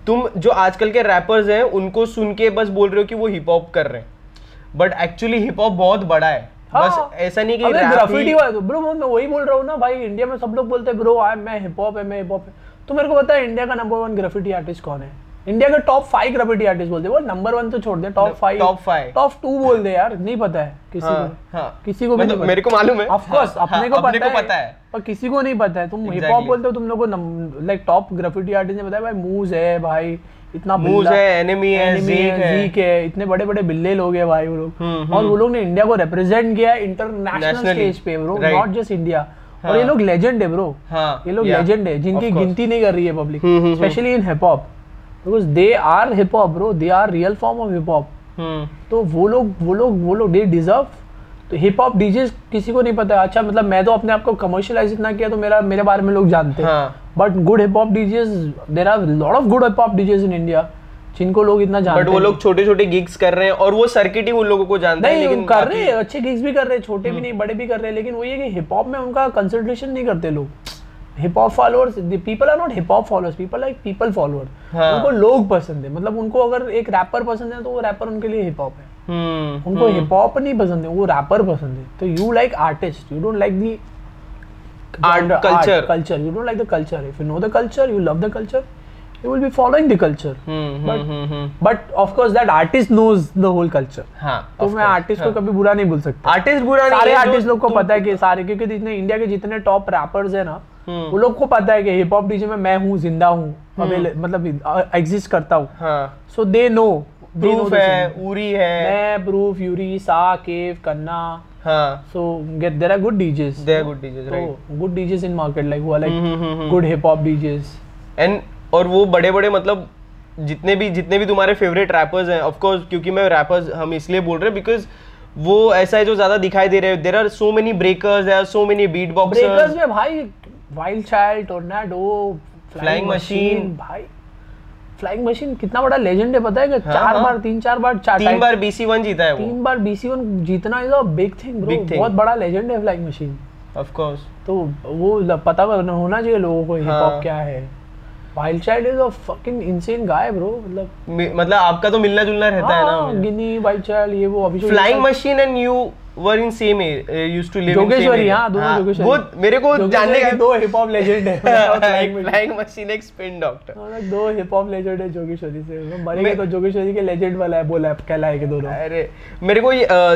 तुम जो आजकल के रैपर्स हैं उनको सुन के बस बोल रहे हो कि वो हिप हॉप कर रहे हैं। बट एक्चुअली हिप हॉप बहुत बड़ा है। बस ऐसा नहीं कि हाँ। ग्राफिटी वाला ब्रो मैं वही बोल रहा हूँ ना भाई इंडिया में सब लोग बोलते हैं ब्रो आई मैं हिप हॉप है मैं हिप हॉप है। तो मेरे को पता है इंडिया का नंबर वन ग्राफिटी आर्टिस्ट कौन है? इंडिया के टॉप फाइव ग्राफिटी आर्टिस्ट बोलते हैं। वो नंबर वन तो छोड़ दे top five top five। Top two बोल दे यार नहीं पता है किसी हाँ, को। हाँ। किसी को भी नहीं मेरे को मालूम है। ऑफ़ कोर्स हाँ, अपने हाँ, को अपने पता को है पता है। पर किसी को नहीं पता है। तुम हिप हॉप बोलते हो तुम लोग को लाइक टॉप ग्राफिटी आर्टिस्ट ने बताया भाई मूज है भाई इतना मूज है, Enemy है, Zeke है। है इतने बड़े बड़े बिल्ले लोग हैं भाई वो लोग। हम्म, और वो लोग ने इंडिया को रिप्रेजेंट किया इंटरनेशनल स्टेज पे ब्रो नॉट जस्ट इंडिया और हाँ। ये लोग लेजेंड है ब्रो हाँ, ये लोग लेजेंड है जिनकी गिनती नहीं कर रही है public hmm, hmm, hmm. Specially in hip hop because they are hip hop bro they are real form of hip hop hmm तो वो लोग वो लोग वो लोग दे डिजर्व तो हिप हॉप डीजे किसी को नहीं पता अच्छा मतलब मैं तो अपने आप को कमर्शियलाइज इतना किया तो मेरा मेरे बारे में लोग जानते हैं। But good hip hop DJs there are lot of good hip hop DJs in India जिनको लोग इतना जानते बट वो लोग छोटे छोटे गिग्स कर रहे हैं और वो सर्किट ही उन लोगों को जानता है लेकिन लेकिन कर रहे हैं अच्छे गिग्स भी कर रहे हैं छोटे भी नहीं बड़े भी कर रहे हैं लेकिन वो ये कि हिप हॉप में उनका कंसंट्रेशन नहीं करते लोग। Hip hop followers people are not hip hop followers people like people follower हाँ। उनको लोग पसंद है। मतलब उनको अगर एक रैपर पसंद है तो वो रैपर उनके लिए हिप हॉप है। हम्म उनको हिप हॉप नहीं पसंद है वो रैपर पसंद है। तो you like artist you don't like the Art, culture. culture. You don't like the culture. If you know the culture you love the culture you will be following the culture. Hmm But- hmm hmm. Hmm but of course that artist knows the whole culture हाँ तो मैं artist को कभी बुरा नहीं बोल सकता। Artist बुरा नहीं सारे है, आर्टिस्ट लोग को पता है कि सारे क्योंकि जितने इंडिया के जितने टॉप रैपर्स है ना हम्म। वो लोग को पता है कि हिप हॉप डीजे में मैं हूँ ज़िंदा हूँ मतलब एग्जिस्ट करता हूँ। सो दे नो प्रूफ है उरी है। मैं प्रूफ यूरी सा केव कन्ना हाँ। So get there are good DJs. They are good DJs right So good DJs in market like who are like hmm, hmm, hmm, good hip hop DJs. And और वो बड़े बड़े मतलब जितने भी जितने भी तुम्हारे फेवरेट रैपर्स हैं ऑफ़ कोर्स क्योंकि मैं रैपर्स हम इसलिए बोल रहे हैं बिकॉज़ वो ऐसा है जो ज़्यादा दिखाई दे रहे हैं। There are so many breakers there are so many beat boxers में भाई Wild Child, Tornado, Flying, Flying Machine, Machine. भाई फ्लाइंग मशीन कितना बड़ा लेजेंड है पता है हाँ, चार हाँ। बार तीन चार बार चार तीन बार बीसी वन जीता है वो। तीन बार बीसी वन जीतना is a big thing bro बहुत बड़ा लेजेंड है फ्लाइंग मशीन ऑफ़ कोर्स तो वो पता करना होना चाहिए लोगों को हिप हाँ। हॉप क्या है। Wild Child is a fucking insane guy bro मतलब मतलब आपका तो मिलना जुलना रहता है ना। हाँ, गिनी वाइल्ड चाइल्ड ये वो अभी Flying Machine and you were in same used to live Jogeshwari हाँ दोनों जोगेश्वरी वो मेरे को जानने का दो हिप हॉप लेजेंड है एक फ्लाइंग मशीन एक स्पिन डॉक्टर हाँ, दो हिप हॉप लेजेंड है जोगेश्वरी से। मरेंगे तो जोगेश्वरी के लेजेंड वाला है बोला है कहलाए के दोनों। अरे मेरे को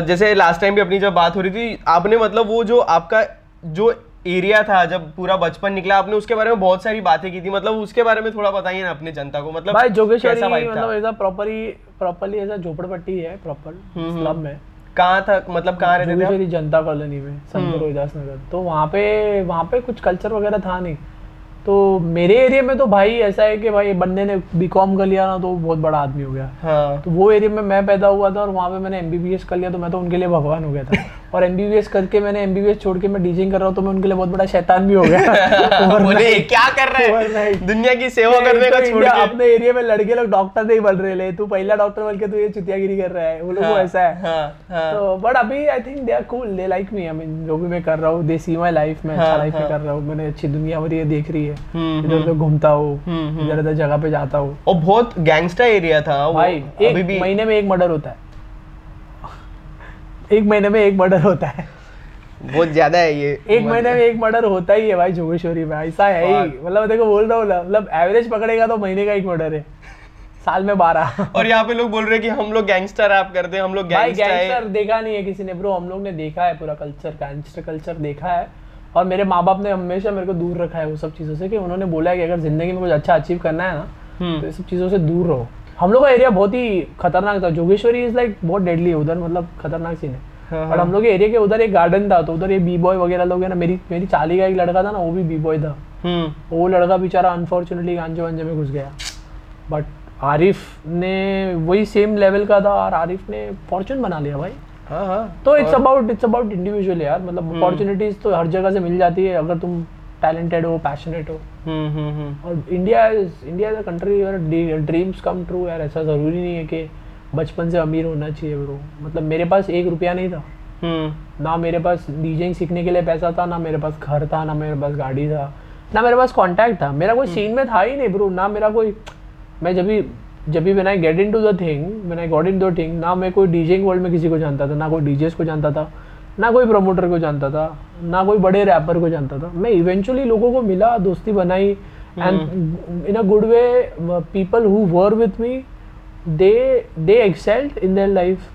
जैसे लास्ट टाइम भी अपनी जब बात हो रही थी आपने मतलब वो जो आपका जो एरिया था जब पूरा बचपन निकला आपने उसके बारे में बहुत सारी बातें की थी। मतलब उसके बारे में थोड़ा बताइए ना अपनी जनता को मतलब भाई जोगेश्वरी? मतलब ऐसा प्रॉपरली प्रॉपरली ऐसा झोपड़पट्टी है प्रॉपर स्लम में कहाँ था मतलब कहाँ रहते थे जनता कॉलोनी में संत हम्म। रोहिदास नगर। तो वहाँ पे वहाँ पे कुछ कल्चर वगैरह था नहीं। तो मेरे एरिया में तो भाई ऐसा है कि भाई बंदे ने बी कॉम कर लिया ना तो बहुत बड़ा आदमी हो गया। हाँ। तो वो एरिया में मैं पैदा हुआ था और वहाँ पे मैंने एमबीबीएस कर लिया तो मैं तो उनके लिए भगवान हो गया था। और एमबीबीएस करके मैंने एमबीबीएस छोड़ के मैं डीजिंग कर रहा हूँ तो मैं उनके लिए बहुत बड़ा शैतान भी हो गया। बोले क्या कर रहे हैं? दुनिया की सेवा करने का तो छोड़ के अपने एरिया में लड़के लोग डॉक्टर नहीं बन रहे ले तू पहला डॉक्टर बन के तू ये चुतियागिरी कर रहा है वो लोग हाँ, ऐसा है। हाँ, हाँ। तो बट अभी I think they are cool they like me I mean जो भी मैं कर रहा हूँ दे सी माई लाइफ में अच्छा लाइफ में। कर रहा हूँ मैंने अच्छी दुनिया भर ये देख रही है। इधर उधर घूमता हूँ हम्म, हम्म। इधर उधर जगह पे जाता हूँ। और बहुत गैंगस्टर एरिया था भाई अभी एक भी। महीने में एक मर्डर होता है। एक महीने में एक मर्डर होता है। बहुत ज़्यादा है ये एक महीने में एक मर्डर होता ही है भाई जोगेश्वरी में ऐसा है ही। मतलब देखो बोल रहा हूँ मतलब एवरेज पकड़ेगा तो महीने का एक मर्डर है। साल में बारह। और यहाँ पे लोग बोल रहे हैं कि हम लोग गैंगस्टर रैप करते हैं हम लोग गैंगस्टर देखा नहीं है किसी ने। ब्रो हम लोग ने देखा है पूरा कल्चर गैंगस्टर कल्चर देखा है। और मेरे माँ बाप ने हमेशा मेरे को दूर रखा है वो सब चीज़ों से कि उन्होंने बोला है कि अगर ज़िंदगी में कुछ अच्छा अचीव करना है ना हम्म। तो ये सब चीज़ों से दूर रहो। हम लोग का एरिया बहुत ही खतरनाक था। जोगेश्वरी इज़ लाइक बहुत डेडली है उधर मतलब खतरनाक सीन है। हाँ, और हम लोग के एरिया के उधर एक गार्डन था तो उधर ये बी बॉय वगैरह लोग है ना मेरी मेरी चाली का एक लड़का था ना वो भी बी बॉय था। हम्म। वो लड़का बेचारा अनफॉर्चुनेटली गांजे वांजे में घुस गया। बट आरिफ ने वही सेम लेवल का था और आरिफ ने फॉर्चून बना लिया भाई। हाँ हाँ। तो it's about it's about individual यार मतलब अपॉर्चुनिटीज़ तो हर जगह से मिल जाती है अगर तुम टैलेंटेड हो पैशनेट हो। हम्म हम्म हम्म। और India is India is a country where dreams come true यार ऐसा ज़रूरी नहीं है कि बचपन से अमीर होना चाहिए ब्रो मतलब मेरे पास एक रुपया नहीं था। हम्म। ना मेरे पास डीजेइंग सीखने के लिए पैसा था ना मेरे पास घर था ना मेरे पास गाड़ी था ना मेरे पास कॉन्टैक्ट था। मेरा कोई सीन में था ही नहीं ब्रो ना मेरा कोई मैं जब भी जब भी मैंने get into the thing मैंने गॉट इन द थिंग ना मैं कोई डीजेइंग वर्ल्ड में किसी को जानता था ना कोई डीजेस को जानता था ना कोई प्रमोटर को जानता था ना कोई बड़े रैपर को जानता था मैं इवेंचुअली लोगों को मिला दोस्ती बनाई and in a good way people who were with me they they excelled in their life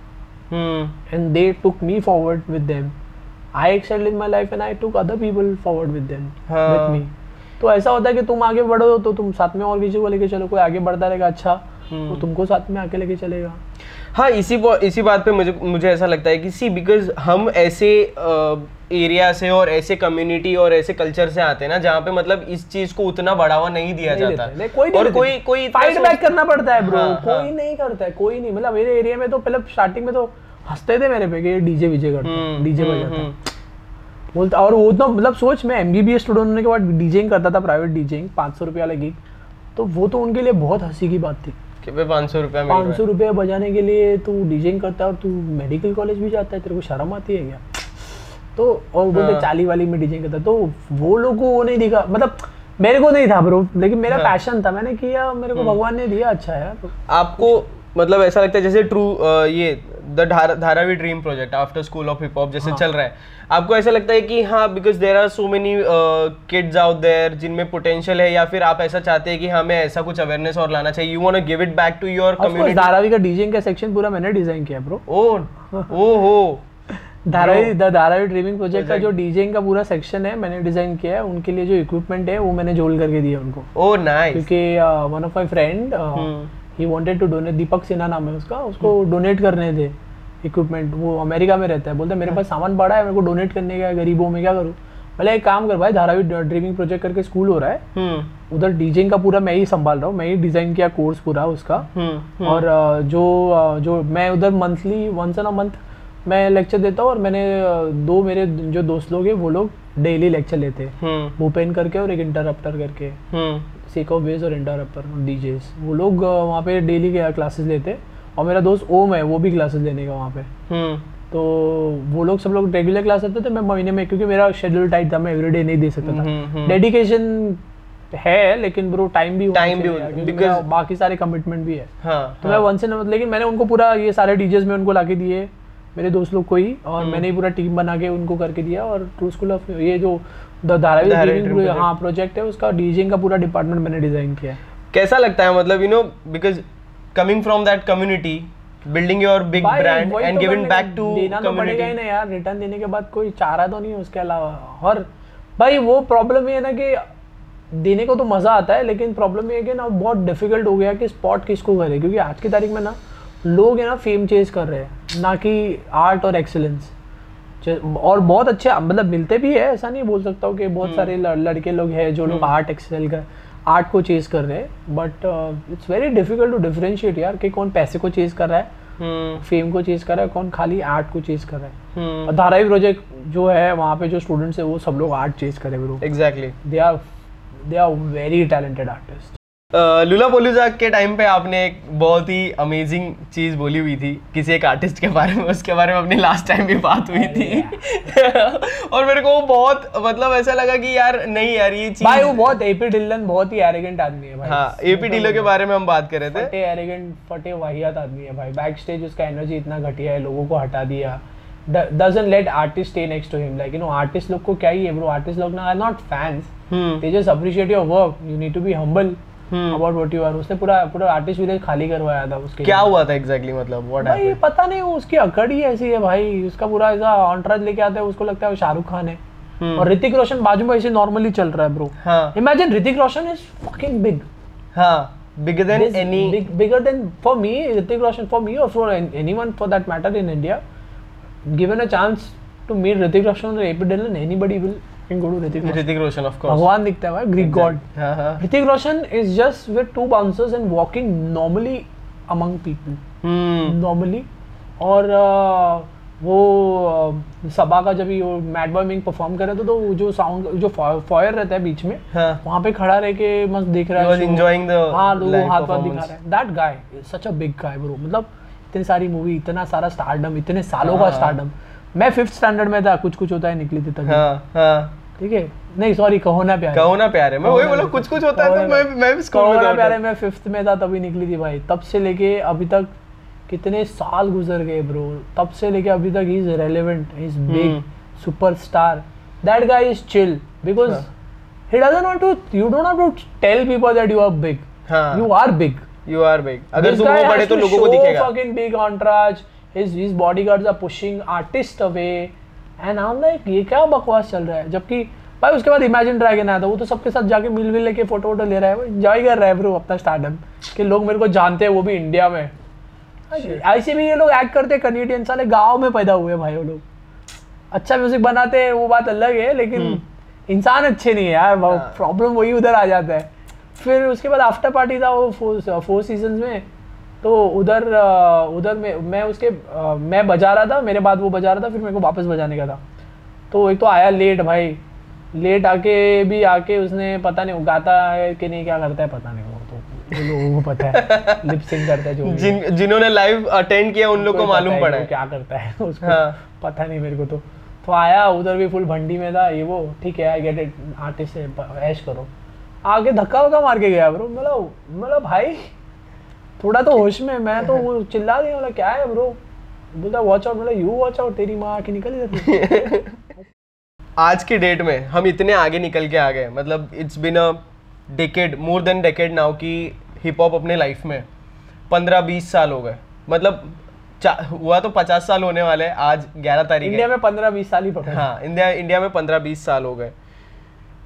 and took me forward with them. I excelled in my life and I took other people forward with them, हाँ। with me. तो ऐसा होता है कि तुम आगे बढ़ो तो तुम साथ में और किसी को लेके चलो कोई आगे बढ़ता रहेगा अच्छा तो तुमको साथ में आके लेके चलेगा। हाँ इसी बो- इसी बात पे मुझे मुझे ऐसा लगता है कि सी बिकॉज़ हम ऐसे एरिया से और ऐसे कम्युनिटी और ऐसे कल्चर से आते हैं ना जहाँ पे मतलब इस चीज़ को उतना बढ़ावा नहीं दिया नहीं जाता। नहीं, कोई नहीं और कोई कोई फाइट बैक करना पड़ता है ब्रो हाँ, कोई हाँ। नहीं करता है कोई नहीं। मतलब मेरे एरिया में तो पहले स्टार्टिंग में तो हँसते थे मेरे पे कि डीजे विजे करता हम्म, डीजे हम्म, बजाता है। हम्म, बोलता और वो तो मतलब सोच मैं एम बी एमबीबीएस स्टूडेंट होने के बाद डीजेइंग करता था प्राइवेट डीजेइंग पाँच सौ रुपया वाला गिग तो वो तो उनके लिए बहुत हँसी की बात थी। कि भाई पाँच सौ रुपया पाँच सौ है रुपये बजाने के लिए तू डीजेइंग करता है और तू मेडिकल कॉलेज भी जाता है तेरे को शर्म आती है क्या तो और बोलते हाँ। चाली वाली में डीजेइंग करता है। तो वो लोग को वो नहीं दिखा मतलब मेरे को नहीं था ब्रो लेकिन मेरा हाँ। पैशन था मैंने किया मेरे को हम्म। भगवान ने दिया अच्छा यार आपको मतलब ऐसा लगता है जैसे ट्रू ये the Dharavi Dream Project after school of hip hop जैसे हाँ। चल रहा है। आपको ऐसा लगता है कि हाँ because there are so many kids out there जिनमें पोटेंशियल है या फिर आप ऐसा चाहते हैं कि हमें ऐसा कुछ अवेयरनेस और लाना चाहिए। You want give it back to your community Dharavi का डीजेइंग का सेक्शन पूरा मैंने डिज़ाइन किया ब्रो ओ ओ हो Dharavi the Dharavi dreaming project का जो डीजेइंग का पूरा सेक्शन है मैंने डिज़ाइन किया है उनके लिए जो इक्विपमेंट है वो मैंने जोड़ करके दिया उनको। ओ नाइस क्योंकि one of my friend. He wanted to donate Deepak Sinha नाम है उसका उसको डोनेट करने थे इक्विपमेंट वो अमेरिका में रहता है। बोलते मेरे पास सामान पड़ा है मेरे को डोनेट करने का गरीबों में क्या करूँ? भले एक काम कर भाई धारावी ड्रीमिंग प्रोजेक्ट करके स्कूल हो रहा है। हम्म। उधर डीजिंग का पूरा मैं ही संभाल रहा हूँ मैं ही डिज़ाइन किया कोर्स पूरा उसका। हम्म और जो जो मैं उधर monthly once in a month मैं लेक्चर देता हूँ और मैंने दो मेरे जो दोस्त लोग हैं वो लोग डेली लेक्चर लेते हैं। हम्म। भूपेन करके और एक इंटरप्टर करके। हम्म। सीको बेस और इंटरप्टर डीजेस वो लोग वहाँ पे डेली के क्लासेस लेते और मेरा दोस्त ओम है वो भी क्लासेस लेने का वहाँ पे। हम्म। तो वो लोग सब लोग रेगुलर क्लास लेते थे मैं महीने में क्योंकि मेरा शेड्यूल टाइट था मैं एवरीडे नहीं दे सकता हम्म, था। हम्म। डेडिकेशन है लेकिन ब्रो टाइम भी Time भी मेरा बाकी सारे कमिटमेंट भी है। हाँ तो मैं वन से लेकिन मैंने उनको पूरा ये सारे डीजेस में उनको लाके दिए मेरे दोस्त लोग को ही और हम्म। मैंने ही पूरा टीम बना के उनको करके दिया और ट्रू स्कूल ऑफ़ ये जो द धारावी Dream हाँ प्रोजेक्ट है उसका डीजिंग का पूरा डिपार्टमेंट मैंने डिज़ाइन किया है। कैसा लगता है? मतलब you know because coming from that community building your big brand and तो गिविंग बैक टू देना तो पड़ेगा ही कम्युनिटी ना यार रिटर्न देने के बाद कोई चारा तो नहीं है उसके अलावा। और भाई वो प्रॉब्लम ये है ना कि देने को तो मज़ा आता है लेकिन प्रॉब्लम ये है कि ना बहुत डिफ़िकल्ट हो गया कि स्पॉट किसको करे? क्योंकि आज की तारीख में ना लोग है ना फेम चेज कर रहे हैं ना कि आर्ट और एक्सेलेंस और बहुत अच्छे मतलब मिलते भी है ऐसा नहीं बोल सकता हूँ कि बहुत हम्म। सारे लड़के लोग हैं जो लोग आर्ट एक्सेल कर आर्ट को चेज कर रहे हैं but it's very difficult to differentiate यार कि कौन पैसे को चेज कर रहा है हम्म। फेम को चेज कर रहा है कौन खाली आर्ट को चेज कर रहा है। हम्म। और धारावी प्रोजेक्ट जो है वहाँ पे जो स्टूडेंट्स है वो सब लोग आर्ट चेज करे bro exactly they are they are very talented artist Lollapalooza के टाइम पे आपने एक बहुत ही अमेजिंग चीज़ बोली हुई थी किसी एक आर्टिस्ट के बारे में उसके बारे में अपनी लास्ट टाइम भी बात हुई थी। और मेरे को वो बहुत मतलब ऐसा लगा कि यार नहीं यार ये चीज़ भाई वो बहुत एपी डिलन बहुत ही एरोगेंट आदमी है भाई। हाँ एपी डीलो के बारे में हम बात कर रहे थे। फटे एरोगेंट फटे वाहियात आदमी है भाई। बैक स्टेज उसका एनर्जी इतना घटिया है लोगों को हटा दिया। doesn't let artist stay next to him like you know artist लोग को क्या ही है bro? Artist लोग ना are not fans. Hmm. They just appreciate your work. You need to be humble. Hmm. about what you are उसने पूरा पूरा आर्टिस्ट विलेज खाली करवाया था उसके क्या हुआ था एग्जैक्टली exactly, मतलब व्हाट भाई हैपेंड पता नहीं उसकी अकड़ ही ऐसी है भाई उसका पूरा ऐसा ऑनट्राज लेके आता है उसको लगता है वो शाहरुख खान है। हम्म। और ऋतिक रोशन बाजू में ऐसे नॉर्मली चल रहा है ब्रो हाँ। Imagine Hrithik Roshan is fucking big हाँ bigger than any big, bigger than for me Hrithik Roshan for me or for an- anyone for that matter in India given a chance to meet Hrithik Roshan or AP Dillon anybody will Hrithik Roshan of course भगवान दिखता है Greek God हाँ हाँ और uh, वो uh, सभा का जब मैड बॉय मिंग परफॉर्म कर रहे थे तो जो साउंड जो फॉयर रहता है बीच में हाँ. वहाँ पे खड़ा रह के मस्त देख रहा है। हाँ लोग हाथ वाथ दिखा performance. रहे that guy such a big guy bro मतलब इतनी सारी मूवी इतना सारा स्टारडम इतने सालों का हाँ। स्टारडम मैं फिफ्थ स्टैंडर्ड में था कुछ कुछ होता है निकली थी तभी। हाँ हाँ। ठीक है? नहीं सॉरी कहो ना प्यारे। कहो ना प्यारे मैं वही बोला कुछ कुछ होता है तो मैं मैं भी स्कूल में था प्यारे मैं फिफ्थ में था तभी निकली थी भाई। तब से लेके अभी तक कितने साल गुजर गए ब्रो तब से लेके अभी तक he is relevant he is big. Superstar that guy is chill because हाँ। he doesn't want to you don't have to tell people that you are big. हाँ। You are big. You are big अगर तुम वो बड़े तो लोगों को दिखेगा। fucking big entourage. His his bodyguards are pushing artist away. And I'm like ये क्या बकवास चल रहा है? जबकि भाई उसके बाद इमेजिन ड्रैगन आया था वो तो सबके साथ जाके मिल विल लेके फ़ोटो वोटो ले रहा है एंजॉय कर रहा है ब्रो अपना स्टार्टअप कि लोग मेरे को जानते हैं वो भी इंडिया में। ऐसे भी ये लोग एक्ट करते हैं कनेडियन साले गाँव में पैदा हुए भाई वो लोग। अच्छा म्यूज़िक बनाते हैं वो बात अलग है लेकिन इंसान अच्छे नहीं है यार प्रॉब्लम वही उधर आ जाता है। फिर उसके बाद आफ्टर पार्टी था वो फोर सीज़न में तो उधर उधर में मैं उसके मैं बजा रहा था मेरे बाद वो बजा रहा था फिर मेरे को वापस बजाने का था। तो एक तो आया लेट भाई। लेट आके भी आके उसने पता नहीं गाता है कि नहीं क्या करता है पता नहीं वो तो लोगों को पता है लिप सिंग करता है जो जिन जिन्होंने लाइव अटेंड किया उन लोग को मालूम पड़ा है। क्या करता है उसको हाँ। पता नहीं मेरे को तो। तो आया उधर भी फुल भंडी में था ये वो ठीक है आई गेट इट आर्टिस्ट से ऐश करो। आगे धक्का वक्का मार के गया ब्रो मतलब मतलब भाई थोड़ा तो होश में मैं तो वो चिल्ला दिया बोला क्या है ब्रो बोलता वॉच आउट बोला यू वॉच आउट तेरी माँ की निकल जाती आज की डेट में हम इतने आगे निकल के आ गए मतलब it's been a decade more than decade now कि हिप हॉप अपने लाइफ में पंद्रह बीस साल हो गए। मतलब हुआ तो पचास साल होने वाले हैं आज ग्यारह तारीख इंडिया में पंद्रह बीस साल ही पकड़ हाँ। इंडिया इंडिया में पंद्रह बीस साल हो गए।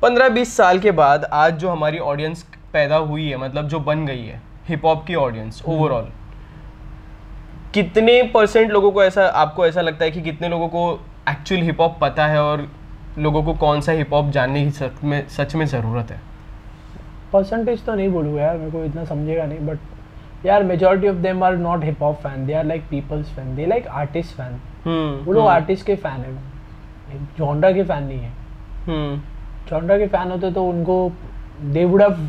पंद्रह बीस साल के बाद आज जो हमारी ऑडियंस पैदा हुई है मतलब जो बन गई है हिप हॉप की ऑडियंस ओवरऑल कितने परसेंट लोगों को ऐसा आपको ऐसा लगता है कि कितने लोगों को एक्चुअल हिप हॉप पता है और लोगों को कौन सा हिप हॉप जानने की सच में सच में ज़रूरत है? परसेंटेज तो नहीं बोलूँगा यार मेरे को इतना समझेगा नहीं बट यार majority of them are not hip hop fan they are like peoples fan they like artist fan hmm वो लोग आर्टिस्ट के फ़ैन है जॉनरा के फ़ैन नहीं है। हम्म जॉनरा के फ़ैन होते तो उनको दे वुड हैव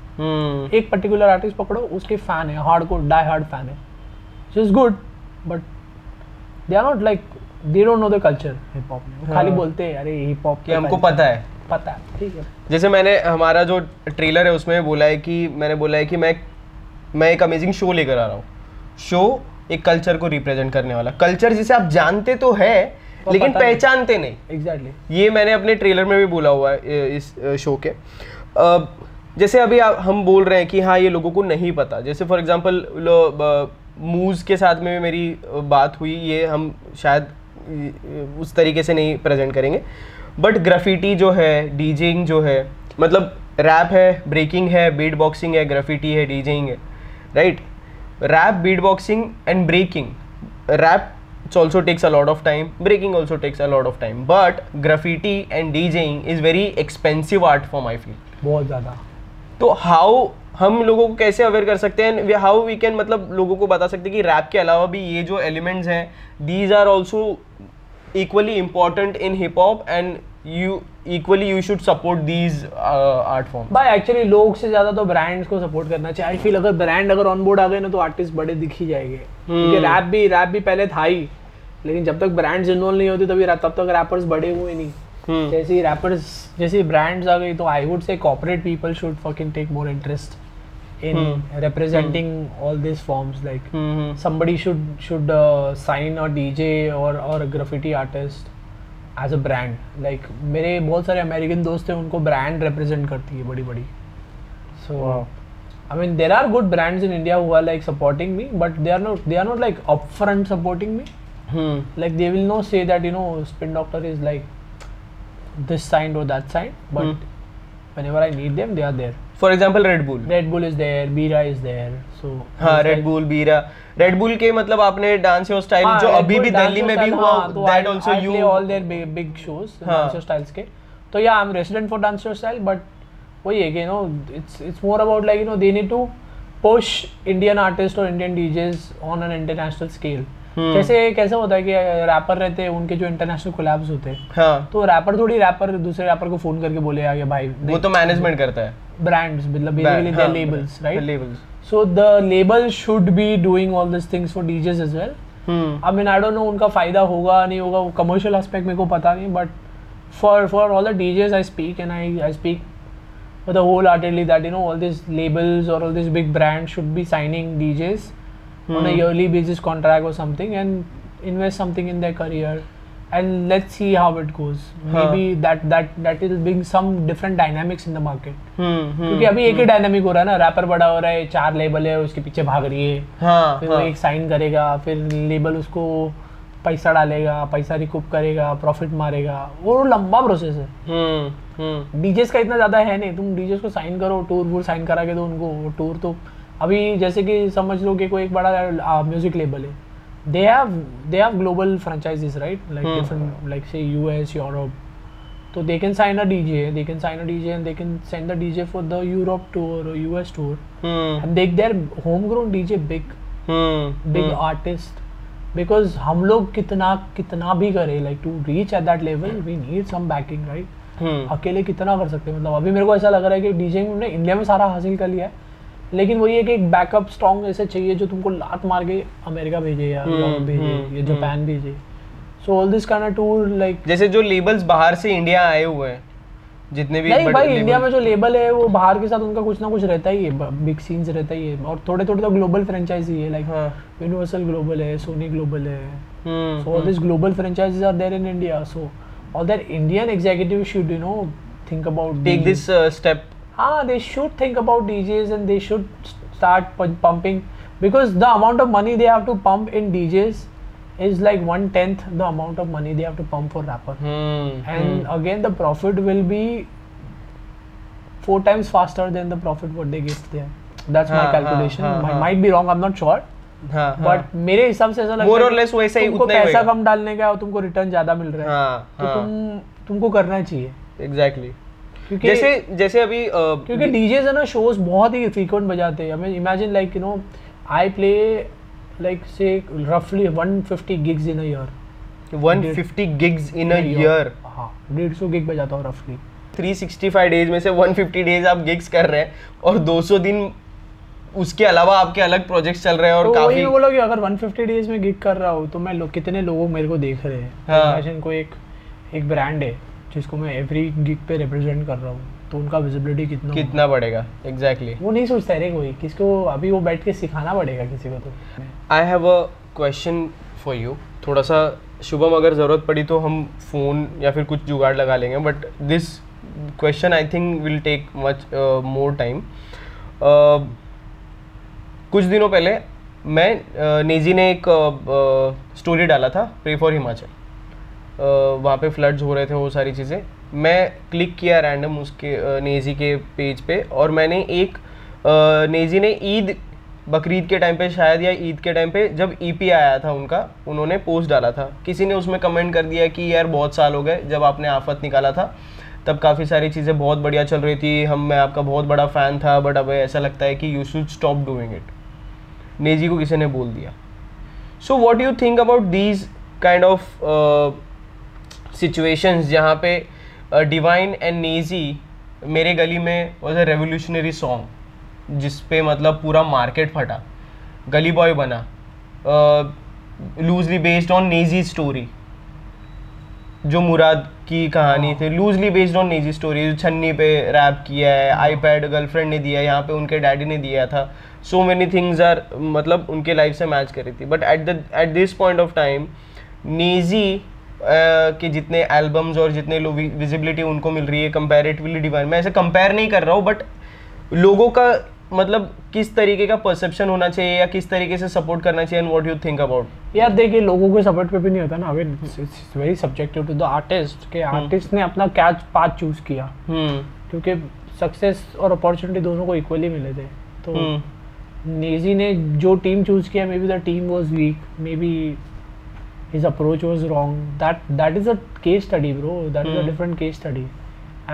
हम्म। एक पर्टिकुलर आर्टिस्ट पकड़ो उसके फ़ैन है hard core die hard fan है। Is good but they are not like they don't know the culture hip hop में। वो खाली। बोलते हैं अरे हिप हॉप कि हमको पता है। पता है ठीक है। जैसे मैंने हमारा जो ट्रेलर है उसमें बोला है कि मैंने बोला है कि मैं मैं एक अमेजिंग शो लेकर आ रहा हूँ। शो एक कल्चर को रिप्रेजेंट करने वाला। कल्चर जिसे आप जानते तो है लेकिन पहचानते नहीं। Exactly exactly. ये मैंने अपने ट्रेलर में भी बोला हुआ है इस शो के। जैसे अभी आ, हम बोल रहे हैं कि हाँ ये लोगों को नहीं पता। जैसे फॉर एग्ज़ाम्पल मूज के साथ में मेरी बात हुई ये हम शायद उस तरीके से नहीं प्रेजेंट करेंगे। बट ग्रफिटी जो है डीजिंग जो है मतलब रैप है ब्रेकिंग है बीट बॉक्सिंग है ग्रफिटी है डीजिंग है right rap beatboxing and breaking rap also takes a lot of time breaking also takes a lot of time but graffiti and DJing is very expensive art for my field बहुत ज़्यादा। तो how हम लोगों को कैसे aware कर सकते हैं? हाउ वी कैन मतलब लोगों को बता सकते हैं कि रैप के अलावा भी ये जो एलिमेंट्स हैं these are also equally important in hip hop and you equally you should support these art form भाई एक्चुअली लोग से ज़्यादा तो ब्रांड्स को सपोर्ट करना चाहिए। आई फील अगर ब्रांड अगर ऑन बोर्ड आ गए ना तो आर्टिस्ट बड़े दिख ही जाएँगे। क्योंकि hmm. रैप भी रैप भी पहले था ही। लेकिन जब तक ब्रांड्स इन्वॉल्व नहीं होते तभी तब तक रैपर्स बड़े हुए नहीं। जैसे रैपर्स जैसे ब्रांड्स आ गई तो I would say corporate people should fucking take more interest in representing all this forms like somebody should should uh, sign a DJ or or a graffiti artist as a brand like मेरे बहुत सारे American दोस्त हैं उनको brand represent करती है बड़ी बड़ी so I mean there are good brands in India who are like supporting me but they are not they are not like upfront supporting me like they will not say that you know spin doctor is like this signed or that signed but Hmm. whenever I need them they are there for example Red Bull Red Bull is there Bira is there so हाँ Red Bull Bira Red Bull के मतलब आपने dance Your style जो अभी भी Dance Delhi में भी हुआ that also you play all their big, big shows हाँ. dance show styles के तो या I am resident for dance show style but वही है कि no it's it's more about like you know they need to push Indian artist और Indian DJs on an international scale. Hmm. जैसे कैसे होता है कि रैपर रहते हैं उनके जो इंटरनेशनल कोलैब्स होते हैं हाँ. तो रैपर थोड़ी रैपर दूसरे रैपर को फ़ोन करके बोले आगे भाई वो तो मैनेजमेंट करता है। ब्रांड्स मतलब basically their labels right labels so the label should be doing all this things for DJs as well I mean I don't know उनका फ़ायदा होगा नहीं होगा वो कमर्शियल एस्पेक्ट मेरे को पता नहीं but for for all the DJs I speak and I I speak wholeheartedly that you know all this labels और all this big brand should be signing DJs DJs on a yearly basis contract or something and invest something in their career and let's see how it goes. Maybe that that that will bring some different dynamics in the market. हम्म क्योंकि अभी एक ही dynamic हो रहा है ना wrapper बड़ा हो रहा है चार लेबल है उसके पीछे भाग रही है हाँ फिर वो हाँ एक साइन करेगा फिर लेबल उसको पैसा डालेगा पैसा रिकूप करेगा प्रॉफिट मारेगा वो लंबा प्रोसेस है हम्म हम्म डीजेस का इतना ज़्यादा है नहीं तुम डीजेस को साइन करो टूर वूर साइन करा के दो उनको टूर तो अभी जैसे कि समझ लो कि कोई एक बड़ा म्यूज़िक लेबल है। They have they have global franchisees right like different like say US Europe तो they can sign a DJ they can sign a DJ and they can send the DJ for the Europe tour US tour hmm and they their homegrown DJ big. Hmm big artist. Because हम लोग कितना कितना भी करें to reach at that level we need some backing right? हम्म अकेले कितना कर सकते हैं? मतलब अभी मेरे को ऐसा लग रहा है कि डीजे ने इंडिया में सारा हासिल कर लिया है। लेकिन वही है कि एक बैकअप स्ट्रॉन्ग ऐसे चाहिए जो तुमको लात मार के अमेरिका भेजे या हम्म, यूरोप भेजे हम्म, या जापान भेजे। So all this kind of tour like जैसे जो लेबल्स बाहर से इंडिया आए हुए हैं जितने भी नहीं भाई इंडिया में जो लेबल है वो बाहर के साथ उनका कुछ ना कुछ रहता ही है बिग सीन्स रहता ही है। और थोड़े थोड़े तो ग्लोबल फ्रेंचाइजी है लाइक हाँ। यूनिवर्सल ग्लोबल है सोनी ग्लोबल है। Hmm so all these global franchises are there in India. So all that Indian executives should you know think about take this step हाँ they should think about DJs and they should start pumping because the amount of money they have to pump in DJs is like one tenth the amount of money they have to pump for rapper and again the profit will be four times faster than the profit what they gift there that's my calculation might be wrong I am not sure but मेरे हिसाब से ऐसा लगता है less वैसे ही उतना पैसा कम डालने का और तुमको रिटर्न ज़्यादा मिल रहा है तो तुम तुमको करना चाहिए। एग्जैक्टली जैसे जैसे अभी अ, क्योंकि डीजेज है ना शोज़ बहुत ही फ्रीक्वेंट बजाते हैं। हमें imagine like you know I play like say रफली 150 gigs in a year 150 gigs in a year. हाँ डेढ़ सौ गिग बजाता हूँ रफली 365 डेज़ में से 150 डेज़ आप गिग्स कर रहे हैं और 200 दिन उसके अलावा आपके अलग प्रोजेक्ट्स चल रहे हैं और तो काफ़ी बोला कि अगर 150 डेज़ में गिग कर रहा हूँ तो मैं लो, कितने लोग मेरे को देख रहे हैं। हाँ। कोई एक एक ब्रांड है। जिसको मैं एवरी गिग पे रिप्रेजेंट कर रहा हूँ तो उनका विजिबिलिटी कितना? कितना बढ़ेगा? Exactly exactly. वो नहीं सोचता है कोई किसको अभी वो बैठ के सिखाना पड़ेगा किसी को तो? I have a question for you थोड़ा सा शुभम अगर ज़रूरत पड़ी तो हम फ़ोन या फिर कुछ जुगाड़ लगा लेंगे but this question I think will take much more time कुछ दिनों पहले मैं uh, नेजी ने एक स्टोरी uh, uh, डाला था प्रे फॉर हिमाचल वहाँ पे फ्लड्स हो रहे थे, वो सारी चीज़ें। मैं क्लिक किया रैंडम उसके नेजी के पेज पे और मैंने एक नेजी ने ईद, बकरीद के टाइम पे शायद या ईद के टाइम पे जब ईपी आया था उनका, उन्होंने पोस्ट डाला था। किसी ने उसमें कमेंट कर दिया कि यार बहुत साल हो गए, जब आपने आफत निकाला था, तब काफ़ी सारी चीज़ें बहुत बढ़िया चल रही थी। हम, मैं आपका बहुत बड़ा फ़ैन था बट अब ऐसा लगता है कि you should stop doing it Naezy को किसी ने बोल दिया। So what you think about these kind of situations जहाँ पे डिवाइन एंड नेजी मेरे गली में वॉज़ अ रेवोल्यूशनरी सॉन्ग जिस पे मतलब पूरा मार्केट फटा गली बॉय बना loosely based on Naezy story जो मुराद की कहानी थी। Loosely based on Naezy story जो छन्नी पे रैप किया है आईपैड गर्लफ्रेंड ने दिया है यहाँ पे उनके डैडी ने दिया था। सो मेनी थिंग्स आर मतलब उनके लाइफ से मैच करी थी। But at the at this point of time Naezy के जितने एल्बम्स और जितने विजिबिलिटी उनको मिल रही है कंपेरेटिवली डिवाइन मैं ऐसे कंपेयर नहीं कर रहा हूँ बट लोगों का मतलब किस तरीके का परसेप्शन होना चाहिए या किस तरीके से सपोर्ट करना चाहिए and what you think about यार देखिए लोगों के सपोर्ट पे भी नहीं होता ना अगर it's very subjective to the artist के आर्टिस्ट ने अपना क्या पाथ चूज़ किया। हम्म। क्योंकि सक्सेस और अपॉर्चुनिटी दोनों को इक्वली मिले थे। तो हम्म। नेजी ने जो टीम चूज़ किया maybe the team was weak maybe his approach was wrong that that is a case study bro that mm. is a Hmm. different case study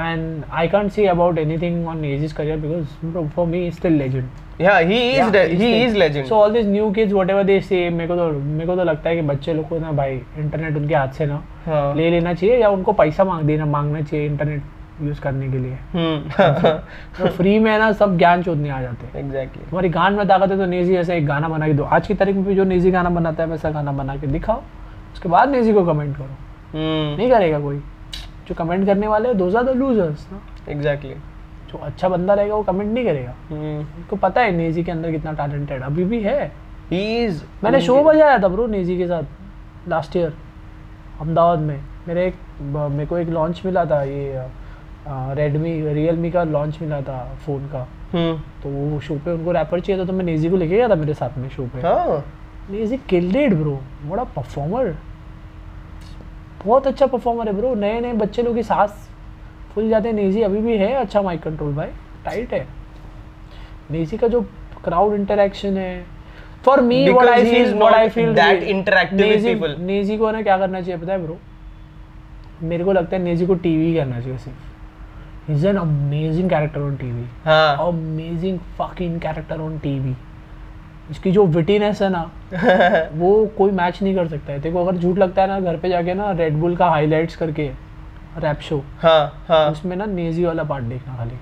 and i can't say about anything on Neji's career because bro, for me he's still legend yeah he is Yeah, de- he still- is legend so all these new kids whatever they say मेरे को तो मेरे को तो लगता है कि बच्चे लोग को ना भाई इंटरनेट उनके हाथ से ना हाँ ले लेना चाहिए या उनको पैसा मांग देना मांगना चाहिए इंटरनेट यूज़ करने के लिए हम्म तो फ्री में ना सब ज्ञान चोदने आ जाते हैं एग्जैक्टली exactly. तुम्हारी गान में ताकत है तो नेजी ऐसा एक गाना बना के दो आज की तारीख में भी जो नेजी गाना बनाता है वैसा गाना बना के दिखाओ उसके बाद नेजी को कमेंट करो। हम्म। नहीं करेगा कोई। जो कमेंट करने वाले दोज आर द लूजर्स ना? एग्जैक्टली जो अच्छा बंदा रहेगा वो कमेंट नहीं करेगा। हम्म। उनको पता है नेजी के अंदर कितना टैलेंटेड अभी भी है। He मैंने शो बजाया था ब्रो नेजी के साथ लास्ट ईयर अहमदाबाद में। मेरे एक मेरे को एक लॉन्च मिला था ये रेडमी रियलमी का लॉन्च मिला था फ़ोन का। हम्म। तो वो शो पे उनको रैपर चाहिए था तो मैं नेजी को लेके गया था मेरे साथ में शो पे। नेजी किल्ड इट ब्रो बड़ा परफॉर्मर बहुत अच्छा परफॉर्मर है ब्रो नए नए बच्चे लोग की सांस फूल जाते हैं। नेजी अभी भी है। अच्छा माइक कंट्रोल भाई। टाइट है। नेजी का जो क्राउड इंटरेक्शन है। For me what I feel what I feel that interactive with people. Naezy को ना क्या करना चाहिए पता है ब्रो मेरे को लगता है नेजी को टीवी करना चाहिए सिर्फ़। Is an amazing character on TV हाँ। Amazing fucking character on TV इसकी जो विटीनेस है ना वो कोई मैच नहीं कर सकता है। देखो अगर झूठ लगता है ना घर पे जाके ना रेड बुल का हाइलाइट्स करके रैप शो हाँ हाँ। उसमें ना नेजी वाला पार्ट देखना खाली।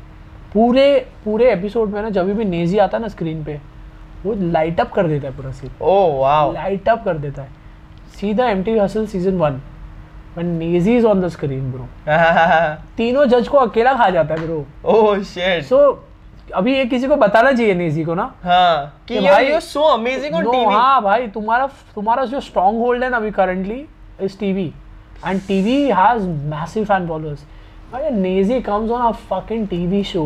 पूरे पूरे एपिसोड में ना जब भी नेजी आता है ना स्क्रीन पे वो लाइट अप कर देता है पूरा scene oh wow light up कर देता है। सीधा MTV hustle season one when Naezy is on the screen bro तीनों जज को अकेला खा जाता है ब्रो ओह शिट सो अभी ये किसी को बताना चाहिए नेजी को ना? हाँ कि कि भाई- you so amazing on TV हाँ भाई तुम्हारा तुम्हारा जो स्ट्रॉन्ग होल्ड है ना अभी currently is TV and TV has massive fan followers भाई Naezy comes on a fucking TV show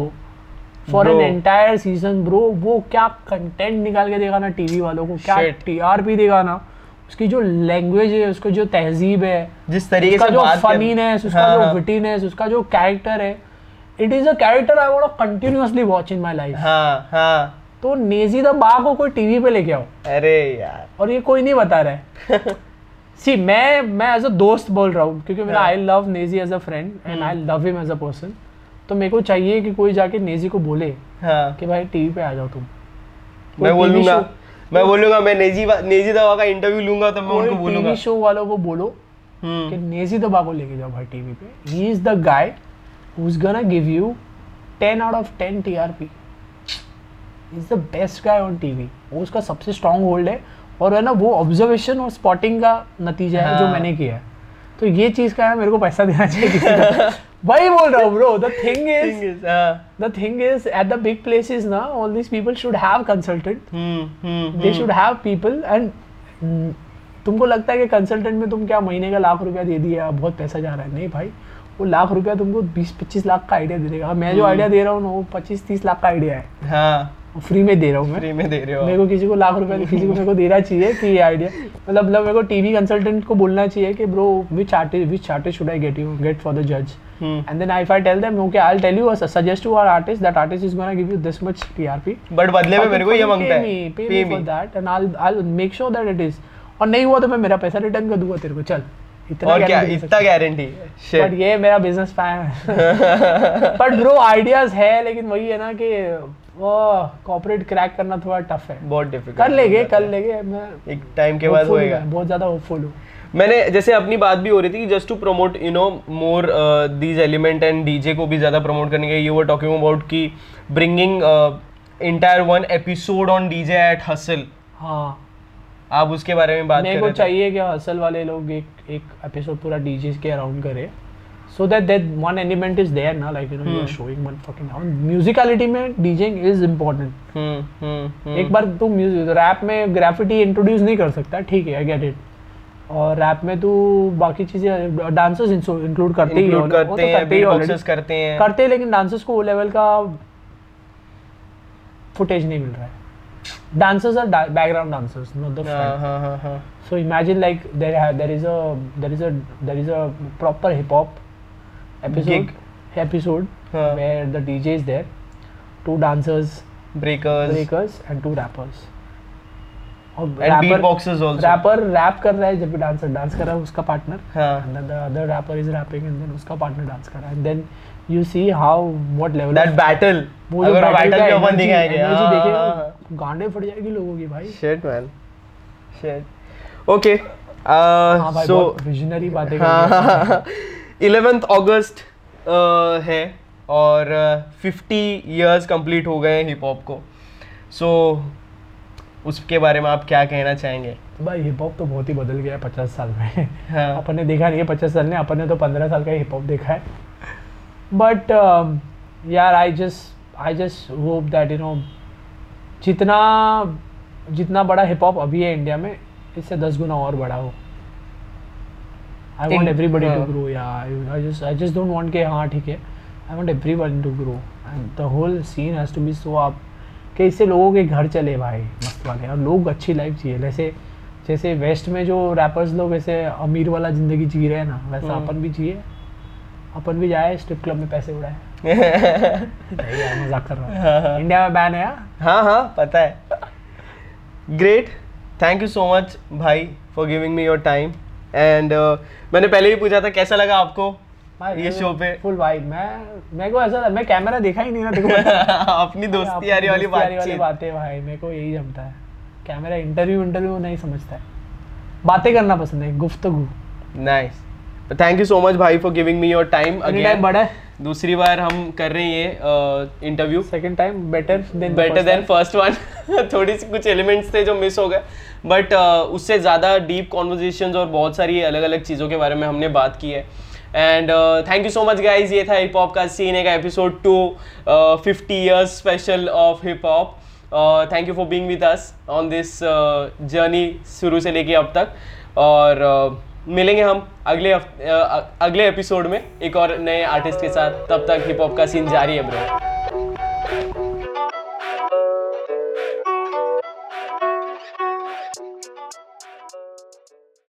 for an entire season bro वो क्या कंटेंट निकाल के देगा ना टीवी वालों को? क्या टीआरपी देगा ना? उसकी जो लैंग्वेज है उसको जो तहजीब है जिस तरीके से जो फनीनेस उसका हाँ, जो हाँ। विटीनेस उसका जो कैरेक्टर है it is a character I want continuously watch in my life हाँ हाँ। तो नेजी द बा को कोई टीवी पे लेके आओ। अरे यार। और ये कोई नहीं बता रहा है। सी मैं मैं एज अ दोस्त बोल रहा हूँ क्योंकि मेरा। I love Naezy as a friend and I love him as a person तो मेरे को चाहिए कि कोई जाके नेजी को बोले हाँ। कि भाई टीवी पे आ जाओ तुम। मैं TV बोलूँगा मैं बोलूँगा मैं नेजी नेजी दवा का इंटरव्यू लूँगा तो मैं उनको बोलूँगा। टीवी शो वालों को बोलो हम्म। कि नेजी दबा को लेके जाओ भाई टीवी पे। He is the guy is gonna give you 10 out of 10 TRP is the best guy on TV वो उसका सबसे स्ट्रॉन्ग होल्ड है। और है ना वो ऑब्जर्वेशन और स्पॉटिंग का नतीजा है जो हाँ। मैंने किया है। तो ये चीज़ का है मेरे को पैसा देना चाहिए किसी को। वही बोल रहा हूँ bro the thing is Thing is, हाँ, the thing is at the big places now all these people should have consultant. Hmm hmm they should have people and mm, तुमको लगता है कि कंसल्टेंट में तुम क्या महीने का लाख रुपया दे दिया बहुत पैसा जा रहा है? नहीं भाई। वो लाख रुपया तुमको बीस पच्चीस लाख का आइडिया दे देगा। मैं जो आइडिया दे रहा हूँ ना वो पच्चीस तीस लाख का आइडिया है। हाँ। फ्री में दे रहा हूँ मैं। फ्री में दे रहे हो। मेरे को किसी को लाख रुपया किसी को मेरे को देना चाहिए कि ये आइडिया मतलब मतलब मेरे को टीवी कंसल्टेंट को बोलना चाहिए कि bro which artist which artist should I get you get for the जज hmm. Then if I tell them okay I'll tell you uh, suggest to our artist that artist is gonna give you this much TRP but बदले में मेरे को ये माँगता है। me for me. that and I'll I'll make sure that it is और नहीं हुआ तो मैं मेरा पैसा रिटर्न कर दूँगा तेरे को। चल। इतना और क्या इतना गारंटी शिट ये मेरा बिज़नेस प्लान है। बट ब्रो आइडियाज़ है लेकिन वही है ना कि वो कॉर्पोरेट क्रैक करना थोड़ा टफ है। बहुत डिफ़िकल्ट कर लेंगे कर लेंगे मैं एक टाइम के बाद होएगा। बहुत ज़्यादा होपफुल हूँ। मैंने जैसे अपनी बात भी हो रही थी कि just to promote you know more these element and DJ को भी ज़्यादा प्रमोट करने के यू वर टॉकिंग अबाउट की bringing entire one episode on DJ at hustle हाँ। आप उसके बारे में बात मेरे को चाहिए कि हसल वाले लोग एक एक एपिसोड पूरा डीजे के अराउंड करे so that that one element is there ना like you know you are showing one fucking musicality में DJing is hmm hmm hmm. एक बार तू म्यूज़िक रैप में ग्राफिटी इंट्रोड्यूस नहीं कर सकता ठीक है आई गेट इट और रैप में तू बाकी चीज़ें डांसर्स इंक्लूड करते ही इंक्लूड तो करते हैं करते ही करते हैं। करते हैं लेकिन डांसर्स को वो लेवल का फुटेज नहीं मिल रहा है। Dancers are background dancers not the हाँ हाँ हाँ हाँ So imagine like there ha- there is a there is a there is a proper hip hop episode Gig. episode हाँ. where the DJ is there, two dancers, breakers breakers and two rappers. और rapper rap कर रहा है जब भी dancer dance कर रहा है उसका पार्टनर हाँ and then the other rapper is rapping and then उसका पार्टनर डांस कर रहा है and then you see how what level that battle वो जो अगर बैटल का के अपन दिखाएँगे energy हाँ, हाँ। गांडे फट जाएगी लोगों की भाई। Shit man shit okay so visionary बातें कर रही है। इलेवेंथ अगस्त है और फिफ्टी इयर्स कंप्लीट हो गए हैं हिप हॉप को। सो उसके बारे में आप क्या कहना चाहेंगे? भाई हिप हॉप तो बहुत ही बदल गया है पचास साल में। हाँ। अपन ने देखा नहीं है पचास साल में अपन ने तो पंद्रह साल का हिप हॉप देखा है। बट यार I just I just hope that you know जितना जितना बड़ा हिप हॉप अभी है इंडिया में इससे दस गुना और बड़ा हो। I want everybody to. Grow I just I just don't want के हाँ ठीक है। I want everybody to grow and the whole scene has to be so up कि इससे लोगों के घर चले भाई मस्त वाले। और लोग अच्छी लाइफ जिए। जैसे जैसे वेस्ट में जो रैपर्स लोग ऐसे अमीर वाला ज़िंदगी जी रहे हैं ना वैसा हम्म। अपन भी जिए। अपन भी जाए स्ट्रिप क्लब में पैसे उड़ाए। मज़ाक कर रहा हूँ। इंडिया में बैन है हाँ? हाँ हाँ पता है। Great thank you so much भाई for giving me your time and मैंने पहले भी पूछा था कैसा लगा आपको भाई ये शो पे? फुल भाई मैं मेरे को ऐसा मैं कैमरा देखा ही नहीं ना देखो अपनी दोस्ती यारी वाली वाली बातें भाई मेरे को यही जमता है। कैमरा इंटरव्यू इंटरव्यू नहीं समझता है। बातें करना पसंद है गुफ्तगू। Nice thank you so much भाई for giving me your time time बड़ा है दूसरी बार हम कर रहे हैं ये interview second time better than better than first one थोड़ी सी कुछ एलिमेंट्स थे जो मिस हो गए. बट uh, उससे ज़्यादा डीप कॉन्वर्जेशन और बहुत सारी अलग अलग चीज़ों के बारे में हमने बात की है. And thank you so much guys ये था हिप हॉप का सीन का episode two fifty years special of hip hop thank you for being with us on this journey शुरू से लेके अब तक. और uh, मिलेंगे हम अगले अगले एपिसोड में एक और नए आर्टिस्ट के साथ। तब तक हिप हॉप का सीन जारी है ब्रो